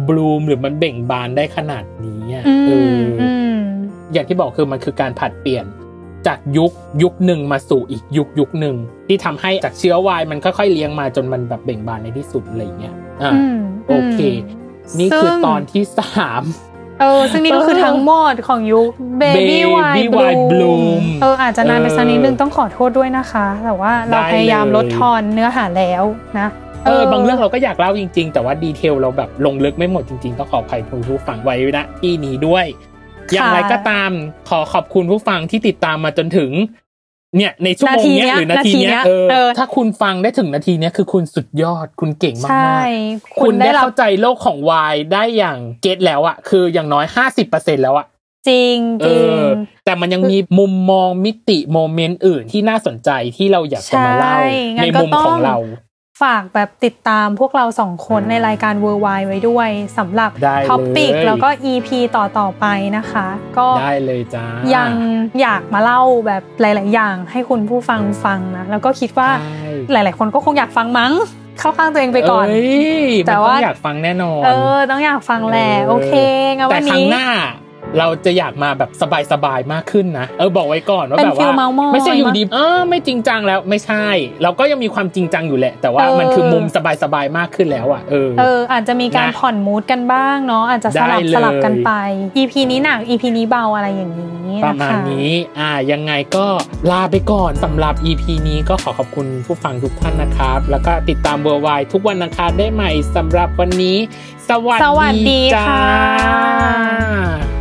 บลูมหรือมันเบ่งบานได้ขนาดนี้อะอืเอมอออืมอย่างที่บอกคือมันคือการผัดเปลี่ยนจากยุคยุคหนึ่งมาสู่อีกยุคยุคหนึ่งที่ทำให้จากเชื้อวายมันค่อยๆเลี้ยงมาจนมันแบบเบ่งบานในที่สุดอะไรอย่างเงี้ยอะอืมโอเคม นี่คือซึ่งตอนที่สามเออ ซึ่งนี่ก็คือทั้งหมดของยุค Baby Baby Y Y Bloom Bloom เอออาจจะนานไปสักนิดนึงเออต้องขอโทษด้วยนะคะ แต่ว่าเราได้พยายามเลยลดทอนเนื้อหาแล้วนะเออบางเรื่องเราก็อยากเล่าจริง ๆ แต่ว่าดีเทลเราแบบลงลึกไม่หมดจริง ๆ ต้องขออภัยผู้ผู้ฟังไว้นะที่นี้ด้วย อย่างไรก็ตามขอขอบคุณผู้ฟังที่ติดตามมาจนถึง เนี่ยในชั่วโมงเนี้ยหรือนาทีเนี้ยเออถ้าคุณฟังได้ถึงนาทีเนี้ยคือคุณสุดยอดคุณเก่งมากใช่ๆคุณได้เข้าใจโลกของวายได้อย่าง get แล้วอะคืออย่างน้อยห้าสิบเปอร์เซ็นแล้วอะจริงเอจริงอแต่มันยังมีมุมมองมิติ moment อื่นที่น่าสนใจที่เราอยากจะมาเล่าใช่งั้ในนก็มุมต้องของเรา ฝากแบบติดตามพวกเราสองคนในรายการเวอร์วายไว้ด้วยสำหรับได้เลย topic แล้วก็ EP ต่อต่อๆไปนะคะ ก็ได้เลยจ้ายังอยากมาเล่าแบบหลาย ๆ อย่างให้คุณผู้ฟังฟังนะแล้วก็คิดว่าใช่หลาย ๆ คนก็คงอยากฟังมั้งเข้าข้างตัวเองไปก่อนเอ้ยแต่มันว่าต้องอยากฟังแน่นอน เออ ต้องอยากฟังแหละ โอเคงั้นแต่วันครั้งนี้หน้า เราจะอยากมาแบบสบายๆมากขึ้นนะเออบอกไว้ก่อนว่าเป็นแบบ feel ว่าเม้ามอยไม่ใช่อยู่มั้ยดีเออไม่จริงจังแล้วไม่ใช่ เราก็ยังมีความจริงจังอยู่แหละ แต่ว่าเออมันคือมุมสบายๆมากขึ้นแล้วอะเออเอออาจจะมีการนะผ่อนมูดกันบ้างเนาะอาจจะสลับได้เลยสลับกันไป EP นี้หนัก EP นี้เบาอะไรอย่างนี้ปนะคะระมาณนี้อ่ายังไงก็ลาไปก่อนสำหรับ EP นี้ก็ขอขอบคุณผู้ฟังทุกท่านนะครับ แล้วก็ติดตามเบอร์ไวทุกวันอังคารได้ใหม่สำหรับวันนี้ สวัสสวัสดีจ้าค่ะ